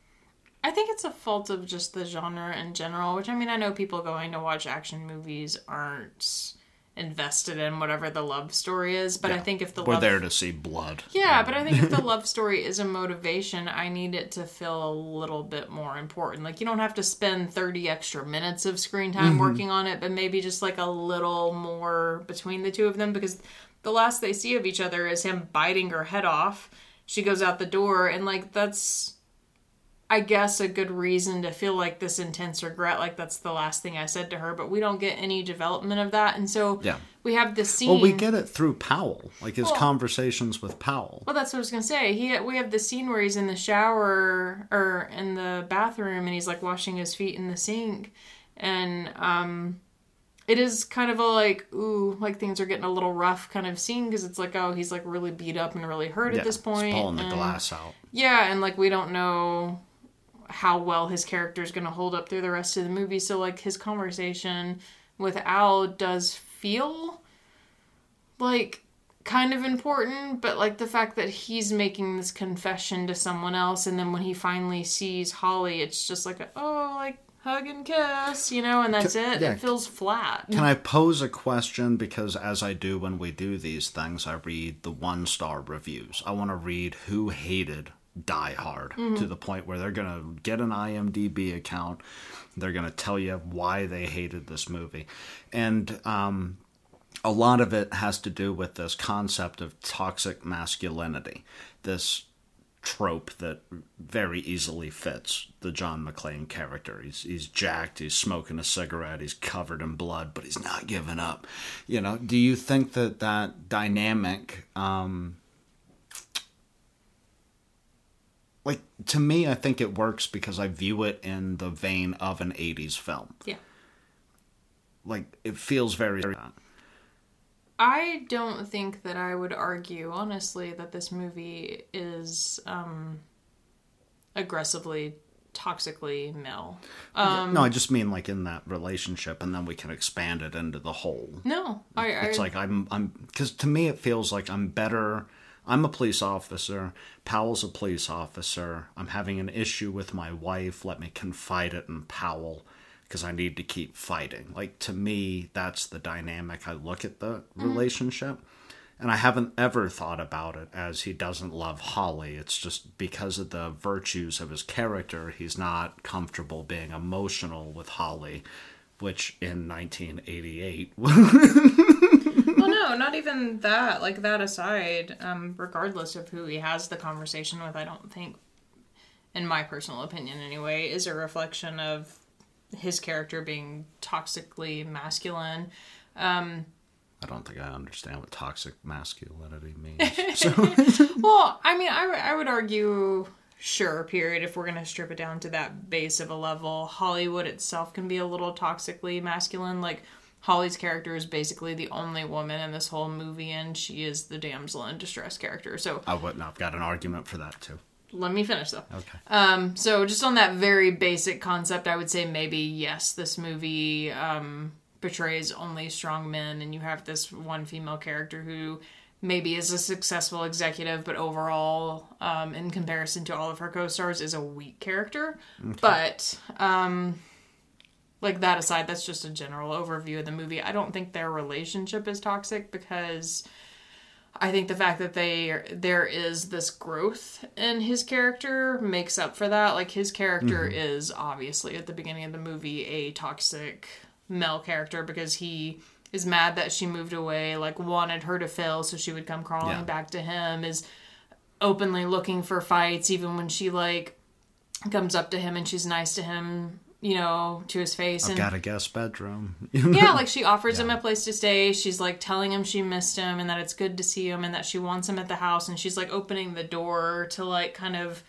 I think it's a fault of just the genre in general. Which I mean, I know people going to watch action movies aren't invested in whatever the love story is. But I think if the We're love there to see blood. yeah, but I think if the love story is a motivation, I need it to feel a little bit more important. Like you don't have to spend 30 extra minutes of screen time Mm-hmm. working on it, but maybe just like a little more between the two of them because the last they see of each other is him biting her head off. She goes out the door and like that's I guess a good reason to feel like this intense regret like that's the last thing I said to her, but we don't get any development of that. And so Yeah. we have this scene Well, we get it through Powell, like his Well- conversations with Powell. Well, that's what I was gonna say. He we have the scene where he's in the shower or in the bathroom and he's like washing his feet in the sink, and um, it is kind of a like ooh, like things are getting a little rough kind of scene because it's like oh he's like really beat up and really hurt Yeah, at this point. he's pulling the and- glass out. Yeah, and like we don't know how well his character is gonna hold up through the rest of the movie. So like his conversation with Al does feel like kind of important, but like the fact that he's making this confession to someone else, and then when he finally sees Holly, it's just like, oh, like hug and kiss, you know, and that's it. yeah. It feels flat. Can I pose a question? Because as I do when we do these things, I read the one star reviews. I want to read who hated Die Hard to the point where they're going to get an IMDb account. They're going to tell you why they hated this movie. And um, a lot of it has to do with this concept of toxic masculinity. This trope that very easily fits the John McClane character. He's he's jacked, he's smoking a cigarette, he's covered in blood, but he's not giving up. You know, do you think that that dynamic um like to me I think it works because I view it in the vein of an 80s film. yeah. Like it feels very I don't think that I would argue, honestly, that this movie is um, aggressively, toxically male. Um, No, I just mean like in that relationship and then we can expand it into the whole. no, I, I It's like I'm I'm because to me it feels like I'm better. I'm a police officer. Powell's a police officer. I'm having an issue with my wife. Let me confide it in Powell because I need to keep fighting. Like to me, that's the dynamic I look at the relationship. And I haven't ever thought about it as he doesn't love Holly. It's just because of the virtues of his character, he's not comfortable being emotional with Holly, which in 1988 *laughs* well, no, not even that. Like that aside, um, regardless of who he has the conversation with, I don't think, in my personal opinion anyway, is a reflection of his character being toxically masculine. Um, I don't think I understand what toxic masculinity means. *laughs* So, *laughs* Well, *laughs* I mean, I, would- I would argue, sure, period, if we're going to strip it down to that base of a level, Hollywood itself can be a little toxically masculine. Like, Holly's character is basically the only woman in this whole movie, and she is the damsel in distress character. So, I wouldn't. I've got an argument for that too. Let me finish though. Okay. Um, so just on that very basic concept, I would say maybe yes, this movie um, portrays only strong men, and you have this one female character who maybe is a successful executive, but overall, um, in comparison to all of her co-stars, is a weak character. But um, like that aside, that's just a general overview of the movie. I don't think their relationship is toxic because. I think the fact that they there is this growth in his character makes up for that. Like his character mm-hmm. is obviously at the beginning of the movie a toxic male character because he is mad that she moved away, like wanted her to fail so she would come crawling Yeah. back to him, is openly looking for fights even when she like comes up to him and she's nice to him, you know, to his face I've and got a guest bedroom. *laughs* yeah, like she offers him a place to stay. She's like telling him she missed him and that it's good to see him and that she wants him at the house. And she's like opening the door to like kind of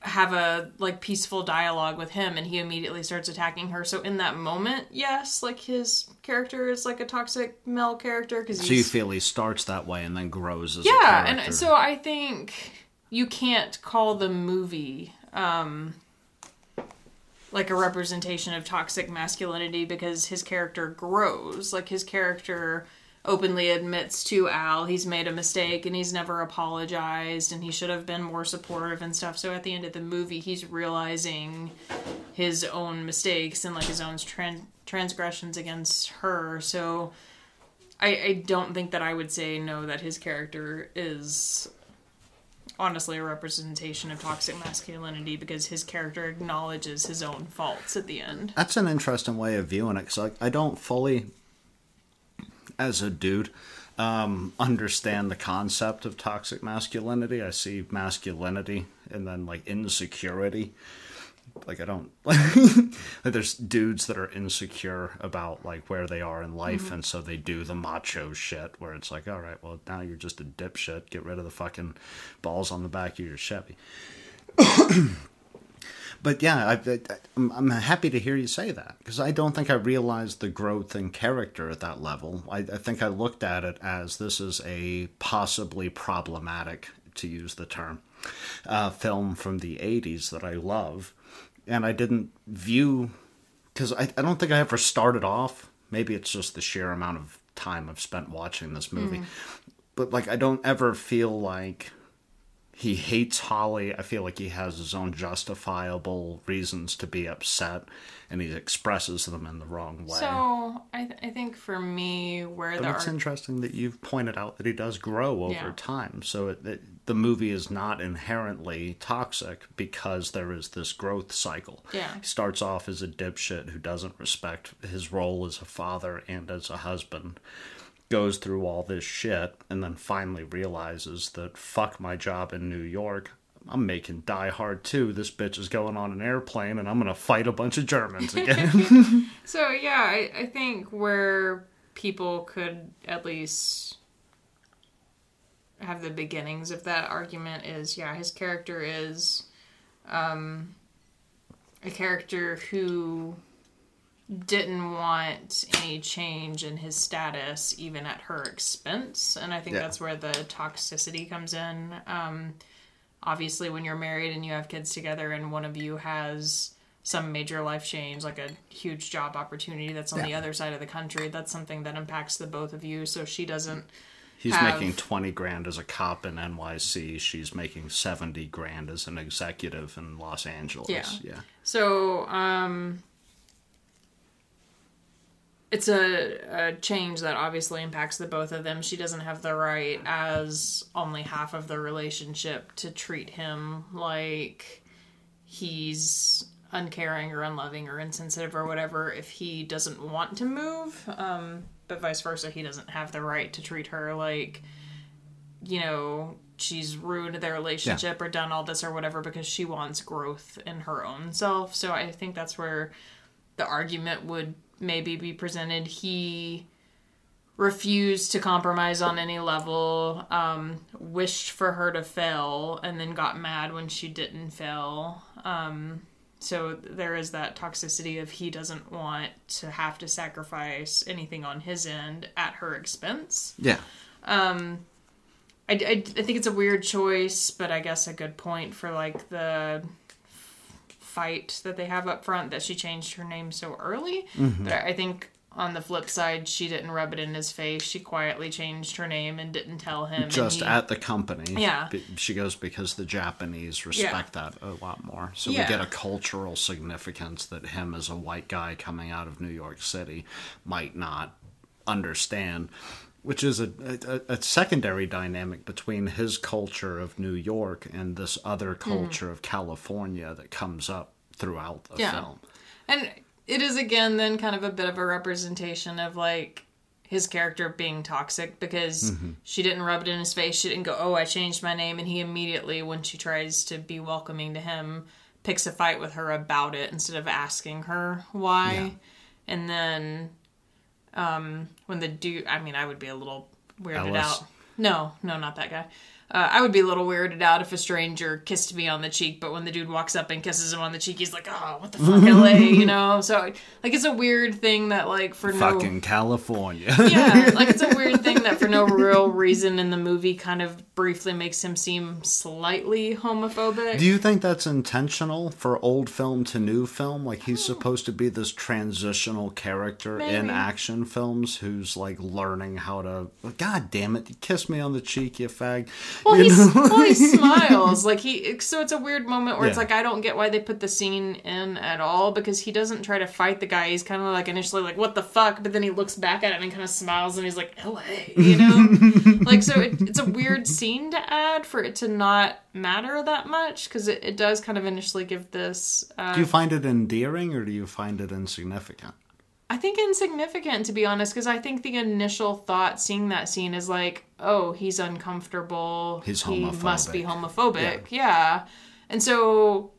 have a like peaceful dialogue with him. And he immediately starts attacking her. So in that moment, yes, like his character is like a toxic male character because so you feel he starts that way and then grows as a yeah, and so I think you can't call the movie um like a representation of toxic masculinity because his character grows. Like his character openly admits to Al he's made a mistake and he's never apologized and he should have been more supportive and stuff. So at the end of the movie, he's realizing his own mistakes and like his own tran- transgressions against her. So I, I don't think that I would say no that his character is honestly a representation of toxic masculinity because his character acknowledges his own faults at the end. That's an interesting way of viewing it because I, I don't fully, as a dude, um, understand the concept of toxic masculinity. I see masculinity and then like insecurity. Like I don't *laughs* like there's dudes that are insecure about like where they are in life and so they do the macho shit where it's like, all right, well now you're just a dipshit. Get rid of the fucking balls on the back of your Chevy. *coughs* But yeah, I, I'm happy to hear you say that because I don't think I realized the growth in character at that level. I, I think I looked at it as this is a possibly problematic, to use the term, uh, film from the 80s that I love. And I didn't view, because I, I don't think I ever started off. Maybe it's just the sheer amount of time I've spent watching this movie. Mm. But like, I don't ever feel like he hates Holly. I feel like he has his own justifiable reasons to be upset, and he expresses them in the wrong way. So I, th- I think for me, where but the it's arc- interesting that you've pointed out that he does grow over Yeah. time. So it, it, the movie is not inherently toxic because there is this growth cycle. Yeah. He starts off as a dipshit who doesn't respect his role as a father and as a husband. Goes through all this shit and then finally realizes that fuck my job in New York. I'm making Die Hard 2. This bitch is going on an airplane and I'm going to fight a bunch of Germans again. *laughs* *laughs* So yeah, I, I think where people could at least have the beginnings of that argument is yeah, his character is um, a character who didn't want any change in his status even at her expense and i think Yeah. that's where the toxicity comes in um, obviously when you're married and you have kids together and one of you has some major life change like a huge job opportunity that's on the other side of the country that's something that impacts the both of you so she doesn't He's have- making 20 grand as a cop in NYC. She's making 70 grand as an executive in Los Angeles. Yeah. Yeah. So, um, it's a, a change that obviously impacts the both of them. She doesn't have the right, as only half of the relationship, to treat him like he's uncaring or unloving or insensitive or whatever if he doesn't want to move. Um, but vice versa, he doesn't have the right to treat her like, you know, she's ruined their relationship or done all this or whatever because she wants growth in her own self. So I think that's where the argument would maybe be presented. He refused to compromise on any level, um, wished for her to fail, and then got mad when she didn't fail. Um, so there is that toxicity of he doesn't want to have to sacrifice anything on his end at her expense. Yeah. I, I, I think it's a weird choice, but I guess a good point for like the fight that they have up front that she changed her name so early. Mm-hmm. But I think on the flip side, she didn't rub it in his face. She quietly changed her name and didn't tell him. Just he- at the company. Yeah. She goes because the Japanese respect that a lot more. So Yeah. we get a cultural significance that him as a white guy coming out of New York City might not understand. Which is a, a, a secondary dynamic between his culture of New York and this other Hmm. culture of California that comes up throughout the Yeah. film. And it is again then kind of a bit of a representation of like his character being toxic because she didn't rub it in his face. She didn't go, "Oh, I changed my name," and he immediately, when she tries to be welcoming to him, picks a fight with her about it instead of asking her why. Yeah. And then, um, when the dude, I mean, I would be a little weirded Ellis? out. No, no, not that guy. Uh, I would be a little weirded out if a stranger kissed me on the cheek, but when the dude walks up and kisses him on the cheek, he's like, "Oh, what the fuck, LA?" You *laughs* know. So like, it's a weird thing that like for no Fucking California. *laughs* yeah, *laughs* like it's a weird thing that for no real reason in the movie kind of briefly makes him seem slightly homophobic. Do you think that's intentional for old film to new film? Like he's supposed to be this transitional character in action films who's like learning how to. God damn it! kiss me on the cheek, you fag. Well, he's, well, he *laughs* smiles like he. So it's a weird moment where it's like I don't get why they put the scene in at all because he doesn't try to fight the guy. He's kind of like initially like what the fuck, but then he looks back at him and kind of smiles and he's like L.A. You know, *laughs* like so it, it's a weird scene to add for it to not matter that much because it, it does kind of initially give this. Uh, Do you find it endearing or do you find it insignificant? I think insignificant to be honest, because I think the initial thought seeing that scene is like, oh, he's uncomfortable. He's He must be homophobic. homophobic. Yeah. And so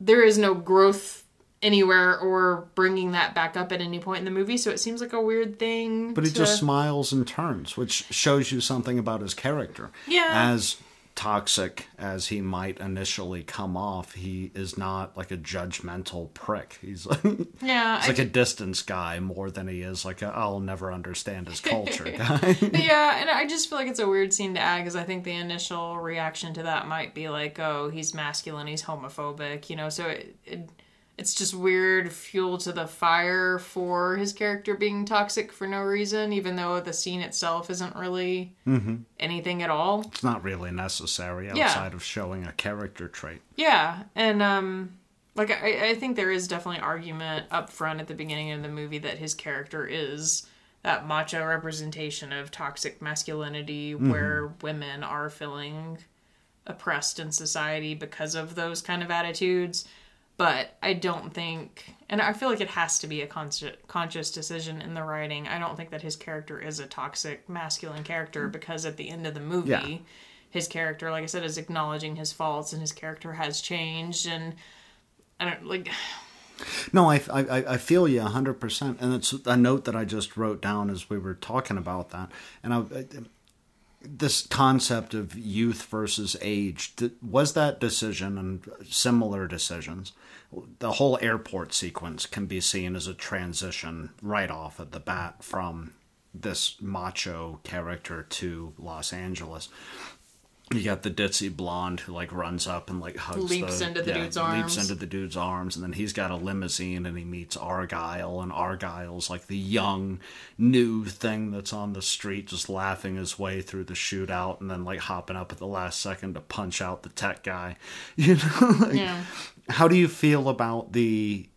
there is no growth anywhere or bringing that back up at any point in the movie. So it seems like a weird thing. But he just smiles and turns, which shows you something about his character. Yeah. As toxic as he might initially come off, he is not like a judgmental prick. He's *laughs* like, he's yeah. I like a distance guy more than he is like a I'll never understand his culture *laughs* guy. *laughs* yeah, and I just feel like it's a weird scene to add because I think the initial reaction to that might be like, "Oh, he's masculine, he's homophobic," you know. So it, it it's just weird fuel to the fire for his character being toxic for no reason, even though the scene itself isn't really anything at all. it's not really necessary Yeah. outside of showing a character trait. Yeah, and um, like I, I think there is definitely argument up front at the beginning of the movie that his character is that macho representation of toxic masculinity, where women are feeling oppressed in society because of those kind of attitudes. But I don't think, and I feel like it has to be a conscious conscious decision in the writing. I don't think that his character is a toxic masculine character mm. because at the end of the movie, Yeah. his character, like I said, is acknowledging his faults and his character has changed. And I don't like, *sighs* No, I, I, I feel you 100%. And it's a note that I just wrote down as we were talking about that. And I, I- this concept of youth versus age, was that decision and similar decisions? The whole airport sequence can be seen as a transition right off at the bat from this macho character to Los Angeles. You got the ditzy blonde who like runs up and like hugs Leaps the, into the dude's arms. leaps into the dude's arms, and then he's got a limousine and he meets Argyle, and Argyle's like the young, new thing that's on the street, just laughing his way through the shootout, and then like hopping up at the last second to punch out the tech guy. *laughs* You know, like, yeah. How do you feel about the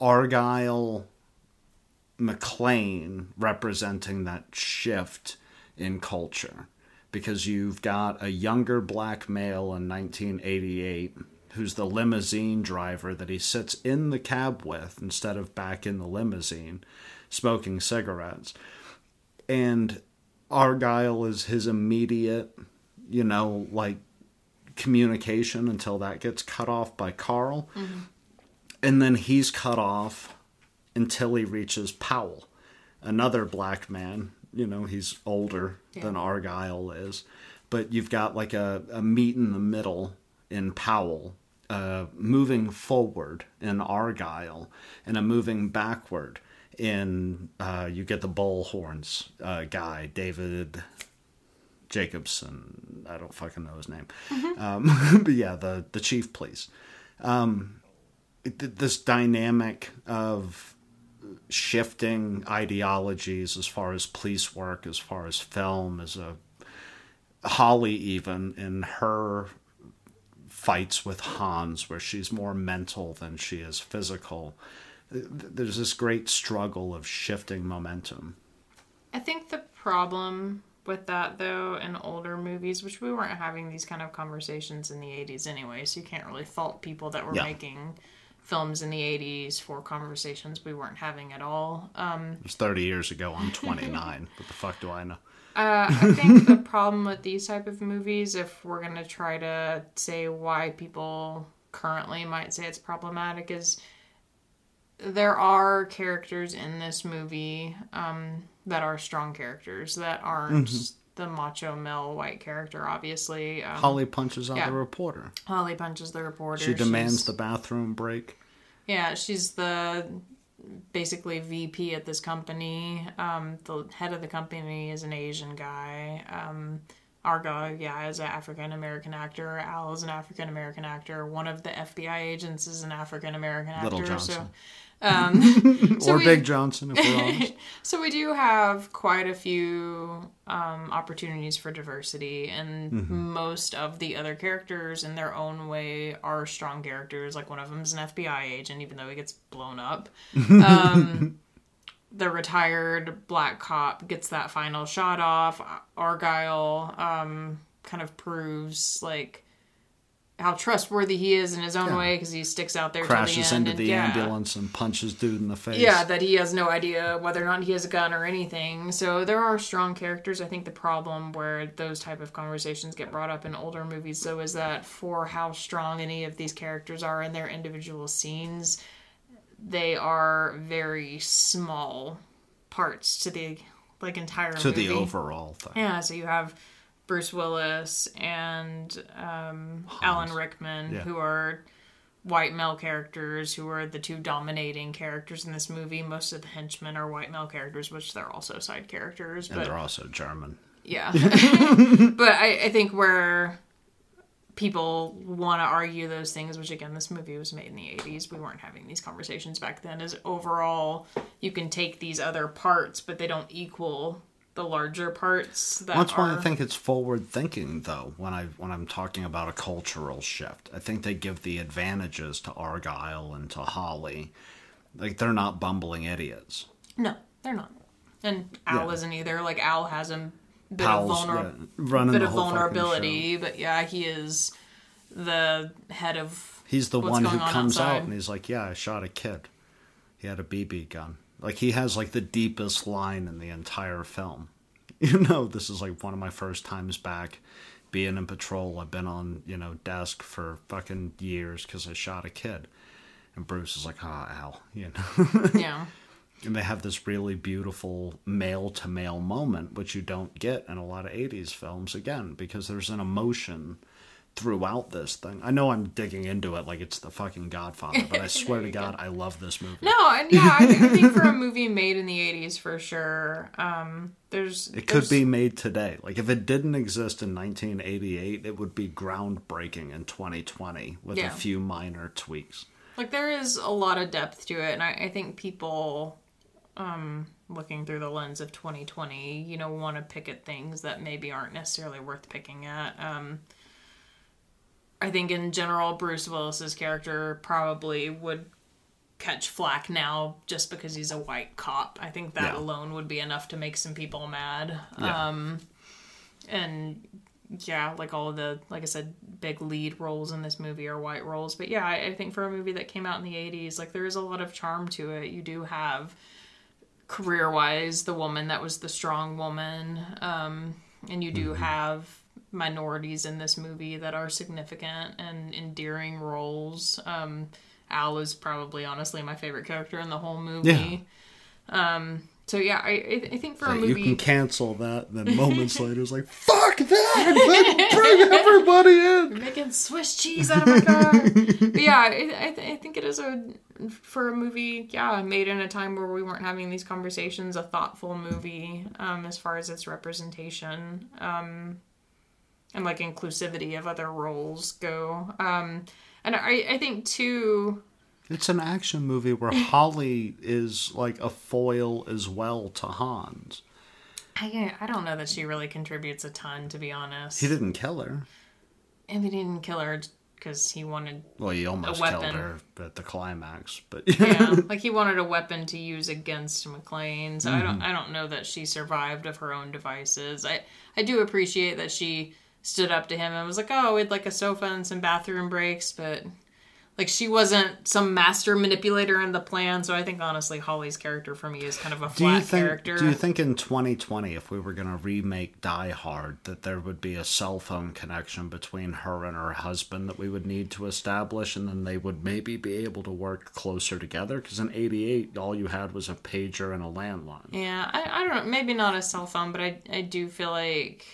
Argyle McClane representing that shift in culture? Because you've got a younger black male in 1988 who's the limousine driver that he sits in the cab with instead of back in the limousine smoking cigarettes. And Argyle is his immediate, you know, like communication until that gets cut off by Carl. And then he's cut off until he reaches Powell, another black man. You know, he's older than Argyle is. But you've got like a, a meet in the middle in Powell, uh, moving forward in Argyle, and a moving backward in, uh, you get the bullhorns uh, guy, David Jacobson. I don't fucking know his name. Um, *laughs* but yeah, the, the chief, police. Um, it- this dynamic of shifting ideologies as far as police work, as far as film, as a Holly even in her fights with Hans, where she's more mental than she is physical. There's this great struggle of shifting momentum. I think the problem with that though in older movies, which we weren't having these kind of conversations in the 80s anyway, so you can't really fault people that were Yeah. making films in the 80s for conversations we weren't having at all. Um, It was 30 years ago. I'm 29. what the fuck do I know? *laughs* uh, I think the problem with these type of movies, if we're gonna try to say why people currently might say it's problematic, is there are characters in this movie um, that are strong characters that aren't the macho male white character. Obviously, um, Holly punches out Yeah. the reporter. Holly punches the reporter. She demands She's- the bathroom break. Yeah, she's the basically VP at this company. Um, the head of the company is an Asian guy. Um, Argo, yeah, is an African American actor. Al is an African American actor. One of the FBI agents is an African American actor. Little So, Johnson. *laughs* Um, *laughs* or we- Big Johnson, if we're *laughs* so we do have quite a few um, opportunities for diversity, and Mm-hmm. most of the other characters, in their own way, are strong characters. Like one of them is an FBI agent, even though he gets blown up. Um, the retired black cop gets that final shot off. Argyle um, kind of proves like how trustworthy he is in his own Yeah. way because he sticks out there Crashes the end. into and, the yeah. ambulance and punches dude in the face. Yeah, that he has no idea whether or not he has a gun or anything. So there are strong characters. I think the problem where those type of conversations get brought up in older movies though is that for how strong any of these characters are in their individual scenes, they are very small parts to the like entire to movie. the overall thing. Yeah, so you have Bruce Willis and um, Alan Rickman, Yeah. who are white male characters, who are the two dominating characters in this movie. Most of the henchmen are white male characters, which they're also side characters. And But they're also German. yeah, *laughs* but I, I think where people want to argue those things, which again, this movie was made in the 80s. We weren't having these conversations back then. Is overall, you can take these other parts, but they don't equal the larger parts. That That's why are... I think it's forward thinking, though. When I when I'm talking about a cultural shift, I think they give the advantages to Argyle and to Holly. Like they're not bumbling idiots. No, they're not. And Al Yeah. isn't either. Like Al has a bit of vulner- yeah, bit of vulnerability, but yeah, he is the head of. He's the what's one who on comes outside. out and he's like, "Yeah, I shot a kid. He had a BB gun." Like he has like the deepest line in the entire film. *laughs* You know, this is like one of my first times back being in patrol. I've been on you know desk for fucking years because I shot a kid. And Bruce is like, "Ah, Al," you know. *laughs* yeah, and they have this really beautiful male to male moment which you don't get in a lot of 80s films again because there's an emotion throughout this thing. I know i'm digging into it like it's the fucking godfather but i *laughs* swear to god i love this movie. No, and yeah, I, I think for a *laughs* movie made in the '80s, for sure, um, there's it could be made today. Like if it didn't exist in 1988 it would be groundbreaking in 2020 with Yeah. a few minor tweaks. Like there is a lot of depth to it and i, I think people um looking through the lens of 2020 you know want to pick at things that maybe aren't necessarily worth picking at um i think in general bruce willis's character probably would catch flack now just because he's a white cop i think that Yeah. alone would be enough to make some people mad Yeah. um and yeah, like all of the, like I said, big lead roles in this movie are white roles. But yeah, I, I think for a movie that came out in the 80s, like there is a lot of charm to it. You do have, career wise, the woman that was the strong woman. Um, and you do have minorities in this movie that are significant and endearing roles. Um, Al is probably, honestly, my favorite character in the whole movie. Um, so yeah, I, I I think for a movie. you can cancel that and then moments later it's like fuck that bring *laughs* everybody in making Swiss cheese out of my car. *laughs* yeah, I, I, th- I think it is a for a movie, yeah, made in a time where we weren't having these conversations, a thoughtful movie um, as far as its representation um, and like inclusivity of other roles go. Um, and I, I think too, It's an action movie where *laughs* Holly is like a foil as well to Hans. I, I don't know that she really contributes a ton, to be honest. He didn't kill her. and he didn't kill her because he wanted Well, he almost A killed her at the climax, but yeah, *laughs* like he wanted a weapon to use against McClane. So I Mm-hmm. don't I don't know that she survived of her own devices. I I do appreciate that she stood up to him and was like, "Oh, we'd like a sofa and some bathroom breaks," but like she wasn't some master manipulator in the plan. So I think honestly, Holly's character for me is kind of a do you flat think? character. Do you think in 2020, if we were going to remake Die Hard, that there would be a cell phone connection between her and her husband that we would need to establish, and then they would maybe be able to work closer together? Because in '88, all you had was a pager and a landline. Yeah, I, I don't know. Maybe not a cell phone, but I I do feel like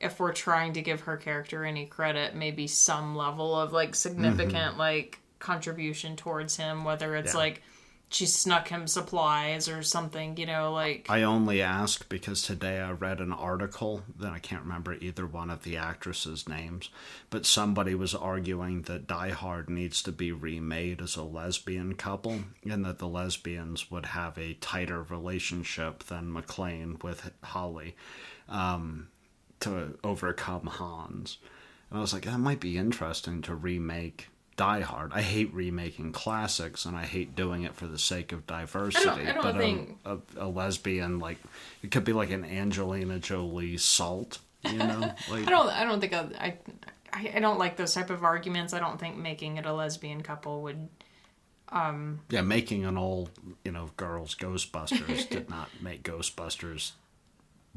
if we're trying to give her character any credit, maybe some level of like significant like contribution towards him, whether it's Yeah. like she snuck him supplies or something, you know, like I only ask because today I read an article that I can't remember either one of the actresses' names, but somebody was arguing that Die Hard needs to be remade as a lesbian couple and that the lesbians would have a tighter relationship than McClane with Holly um, to overcome Hans. And I was like, that might be interesting to remake Die Hard. I hate remaking classics, and I hate doing it for the sake of diversity. I don't but think- a, a, a lesbian, like it could be like an Angelina Jolie Salt, you know? *laughs* Like, I don't I don't think I, I I don't like those type of arguments. I don't think making it a lesbian couple would um, yeah, making an old, you know, girls Ghostbusters did not make Ghostbusters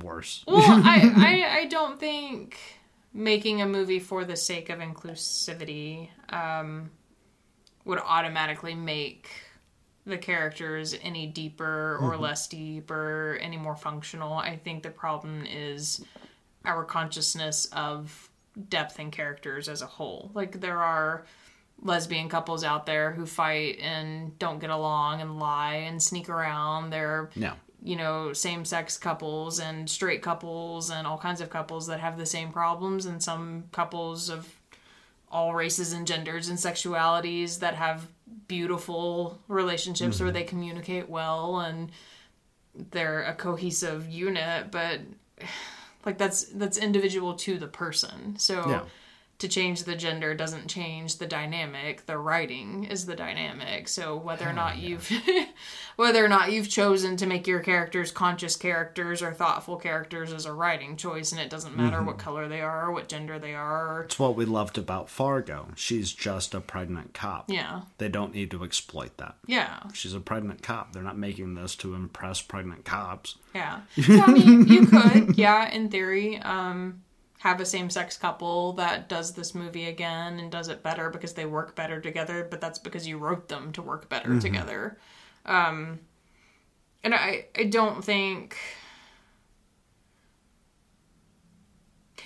worse. Well, *laughs* I, I I don't think making a movie for the sake of inclusivity um, would automatically make the characters any deeper or less deep or any more functional. I think the problem is our consciousness of depth in characters as a whole. Like there are lesbian couples out there who fight and don't get along and lie and sneak around. There are Yeah. You know, same sex couples and straight couples and all kinds of couples that have the same problems, and some couples of all races and genders and sexualities that have beautiful relationships where mm-hmm. they communicate well and they're a cohesive unit, but *sighs* like that's that's individual to the person. So Yeah. To change the gender doesn't change the dynamic. The writing is the dynamic. So whether or not you've *laughs* whether or not you've chosen to make your characters conscious characters or thoughtful characters is a writing choice and it doesn't matter what color they are or what gender they are or It's what we loved about Fargo. She's just a pregnant cop. yeah. They don't need to exploit that. Yeah. She's a pregnant cop. They're not making this to impress pregnant cops. Yeah. So I mean, you could, *laughs* yeah, in theory, um, have a same-sex couple that does this movie again and does it better because they work better together. But that's because you wrote them to work better together. Um, and I, I don't think.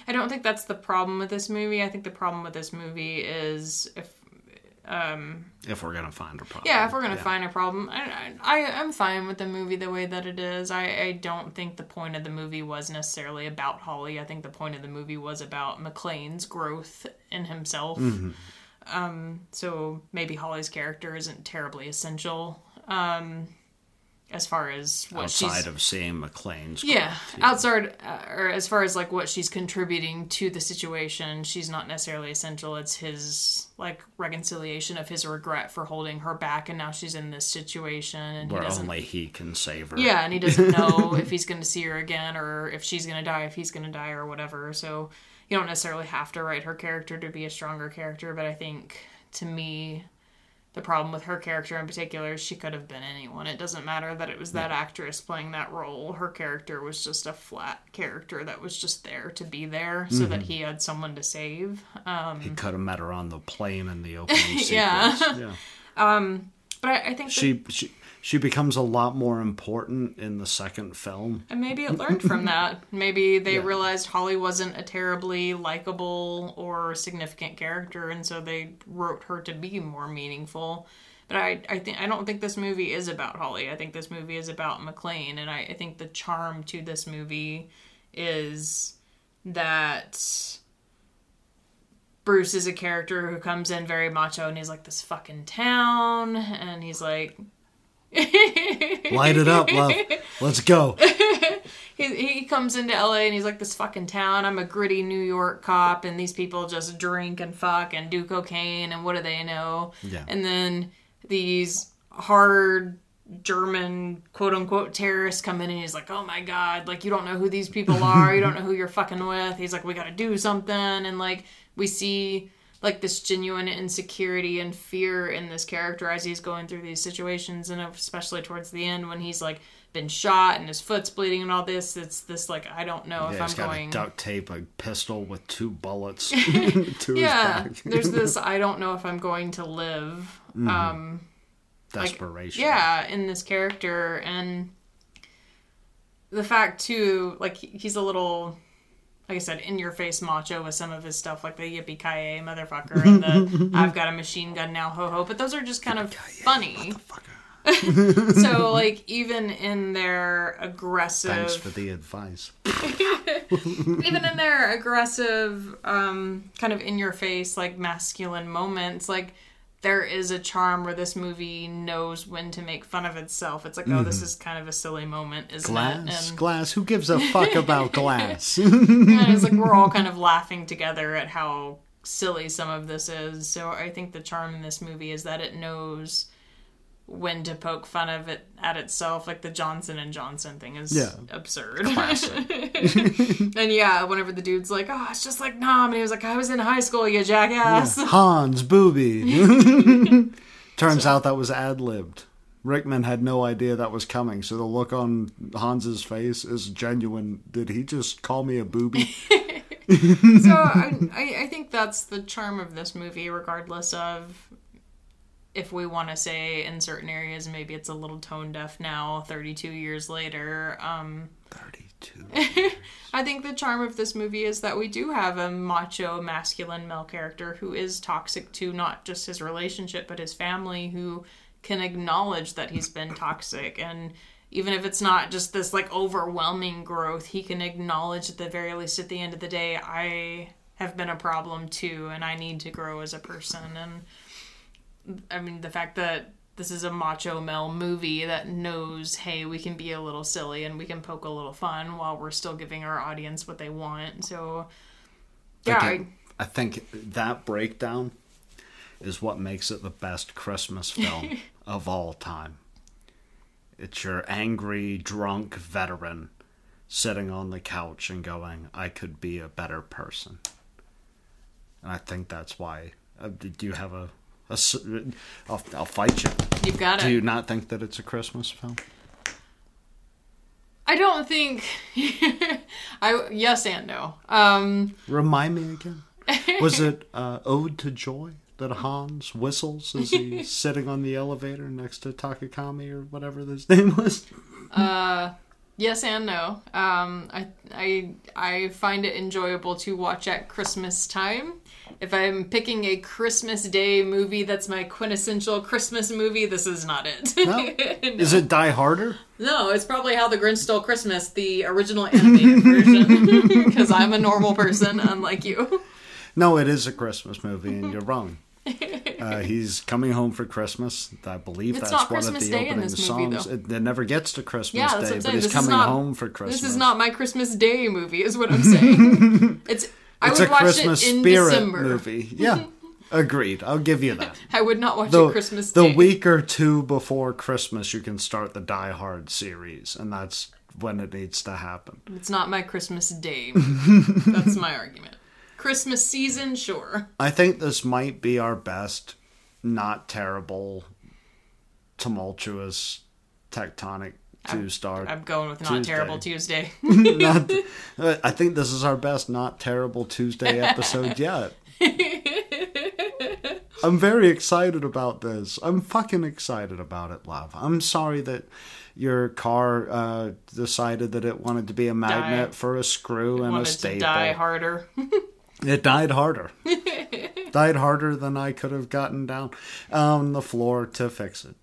I don't think that's the problem with this movie. I think the problem with this movie is if If we're gonna find a problem. yeah, if we're gonna find a problem, I, I I'm fine with the movie the way that it is. I I don't think the point of the movie was necessarily about Holly. I think the point of the movie was about McClane's growth in himself. Um, so maybe Holly's character isn't terribly essential. Um, as far as what outside she's of seeing McClane's. yeah, outside uh, or as far as like what she's contributing to the situation, she's not necessarily essential. It's his like reconciliation of his regret for holding her back, and now she's in this situation, and where he only he can save her. Yeah, and he doesn't know *laughs* if he's going to see her again, or if she's going to die, if he's going to die, or whatever. So you don't necessarily have to write her character to be a stronger character, but I think to me. The problem with her character in particular is she could have been anyone. It doesn't matter that it was that actress playing that role. Her character was just a flat character that was just there to be there so Mm-hmm. that he had someone to save. Um, He could have met her on the plane in the *laughs* opening sequence. Yeah. yeah. *laughs* but I, I think that- She she becomes a lot more important in the second film. And maybe it learned from *laughs* that. Maybe they Yeah. realized Holly wasn't a terribly likable or significant character, and so they wrote her to be more meaningful. But I, I think I don't think this movie is about Holly. I think this movie is about McClane, and I, I think the charm to this movie is that Bruce is a character who comes in very macho, and he's like this fucking town, and he's like. Light it up, love. *laughs* Let's go. he, he comes into LA and he's like this fucking town. I'm a gritty New York cop, and these people just drink and fuck and do cocaine, and what do they know? Yeah. And then these hard German quote unquote terrorists come in and he's like, oh my god, like you don't know who these people *laughs* are, you don't know who you're fucking with. He's like, we gotta do something, and like we see like this genuine insecurity and fear in this character as he's going through these situations and especially towards the end when he's like been shot and his foot's bleeding and all this it's this like i don't know if Yeah, i'm he's got going to duct tape a pistol with two bullets *laughs* *laughs* to yeah his back. there's this *laughs* i don't know if i'm going to live um Desperation. yeah in this character and the fact too like he's a little like I said, in your face macho with some of his stuff, like the yippee ki motherfucker and the *laughs* I've got a machine gun now ho ho. But those are just kind of funny. *laughs* So like even in their aggressive Thanks for the advice. *laughs* even in their aggressive um kind of in your face like masculine moments like there is a charm where this movie knows when to make fun of itself. It's like, oh, this mm-hmm. is kind of a silly moment, isn't Glass, it? And, glass. Who gives a fuck *laughs* about glass? and it's like we're all kind of laughing together at how silly some of this is. So I think the charm in this movie is that it knows when to poke fun of it at itself. Like the Johnson and Johnson thing is Yeah. absurd. *laughs* And yeah, whenever the dude's like, "Oh, it's just like Nom," and he was like, "I was in high school, you jackass." Hans Booby. *laughs* Turns out that was ad libbed. Rickman had no idea that was coming, so the look on Hans's face is genuine. Did he just call me a booby? *laughs* so I, I, I think that's the charm of this movie, regardless of if we want to say in certain areas maybe it's a little tone deaf now, 32 years later. Um, 32. *laughs* I think the charm of this movie is that we do have a macho, masculine male character who is toxic to not just his relationship, but his family, who can acknowledge that he's been toxic. And even if it's not just this like overwhelming growth, he can acknowledge at the very least at the end of the day, I have been a problem too, and I need to grow as a person. And I mean, the fact that this is a macho male movie that knows, hey, we can be a little silly and we can poke a little fun while we're still giving our audience what they want. So, yeah, I, Again, I think that breakdown is what makes it the best Christmas film *laughs* of all time. It's your angry, drunk veteran sitting on the couch and going, I could be a better person. And I think that's why. Uh, do you have a. a I'll, I'll fight you. you've got it. Do you not think that it's a Christmas film? I don't think. *laughs* I yes and no. Um, Remind me again. Was *laughs* it uh, Ode to Joy that Hans whistles as he's *laughs* sitting on the elevator next to Takakami or whatever his name was? Yes and no. Um, I I I find it enjoyable to watch at Christmas time. If I'm picking a Christmas Day movie that's my quintessential Christmas movie, this is not it. *laughs* No? Is it Die Harder? No, it's probably How the Grinch Stole Christmas, the original animated version. *laughs* Because I'm a normal person, unlike you. No, it is a Christmas movie, and you're wrong. Uh, he's coming home for Christmas. I believe It's that's one Christmas of the Day in opening this movie, songs. though. It, it never gets to Christmas Yeah, Day, but he's coming not- home for Christmas. This is not my Christmas Day movie, is what I'm saying. *laughs* it's I It's would a watch Christmas it in spirit December. movie. Yeah, *laughs* agreed. I'll give you that. I would not watch the, it Christmas the Day. week or two before Christmas, you can start the Die Hard series, and that's when it needs to happen. It's not my Christmas Day. *laughs* That's my argument. Christmas season, sure. I think this might be our best, not terrible, tumultuous, tectonic two star. I'm going with not Tuesday. terrible Tuesday. *laughs* *laughs* not, I think this is our best, not terrible Tuesday episode *laughs* yet. I'm very excited about this. I'm fucking excited about it, love. I'm sorry that your car uh, decided that it wanted to be a magnet Die. for a screw and a staple. to die harder. It died harder. died harder than I could have gotten down on the floor to fix it.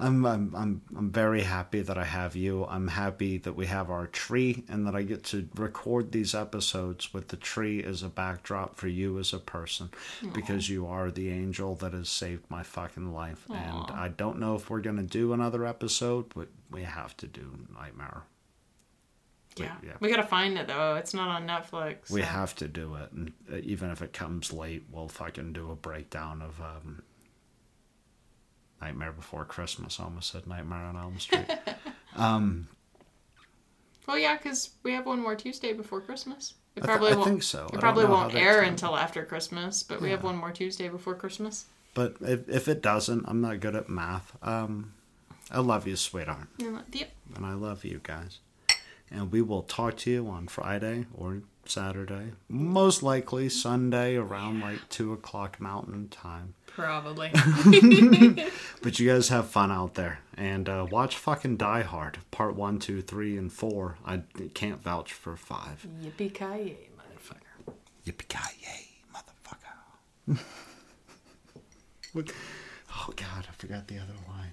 I'm, I'm I'm I'm very happy that I have you. I'm happy that we have our tree and that I get to record these episodes with the tree as a backdrop for you as a person because you are the angel that has saved my fucking life. And I don't know if we're gonna do another episode, but we have to do Nightmare. Yeah. yeah. We gotta find it though. It's not on Netflix. We so- have to do it, and uh, even if it comes late, we'll fucking do a breakdown of um, Nightmare Before Christmas. I almost said Nightmare on Elm Street. *laughs* um, Well, yeah, because we have one more Tuesday before Christmas. It I th- probably I won't. think so. It don't probably won't air time until after Christmas, but we have one more Tuesday before Christmas. but if, if it doesn't, I'm not good at math. Um, I love you, sweetheart, And, Yep. and I love you guys. And we will talk to you on Friday or Saturday, most likely Sunday around like two o'clock Mountain Time. Probably. *laughs* *laughs* But you guys have fun out there and uh, watch fucking Die Hard, part one, two, three, and four. I can't vouch for five. Yippee ki yay, motherfucker. Yippee ki yay, motherfucker! *laughs* Oh God, I forgot the other line.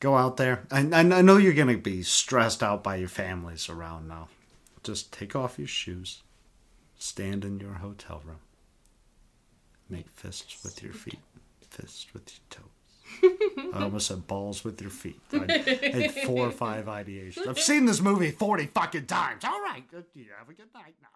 Go out there. I, I know you're going to be stressed out by your families around now. Just take off your shoes, stand in your hotel room, make fists with your feet, fists with your toes. I almost said balls with your feet. I had four or five ideations. I've seen this movie 40 fucking times. All right. You have a good night now.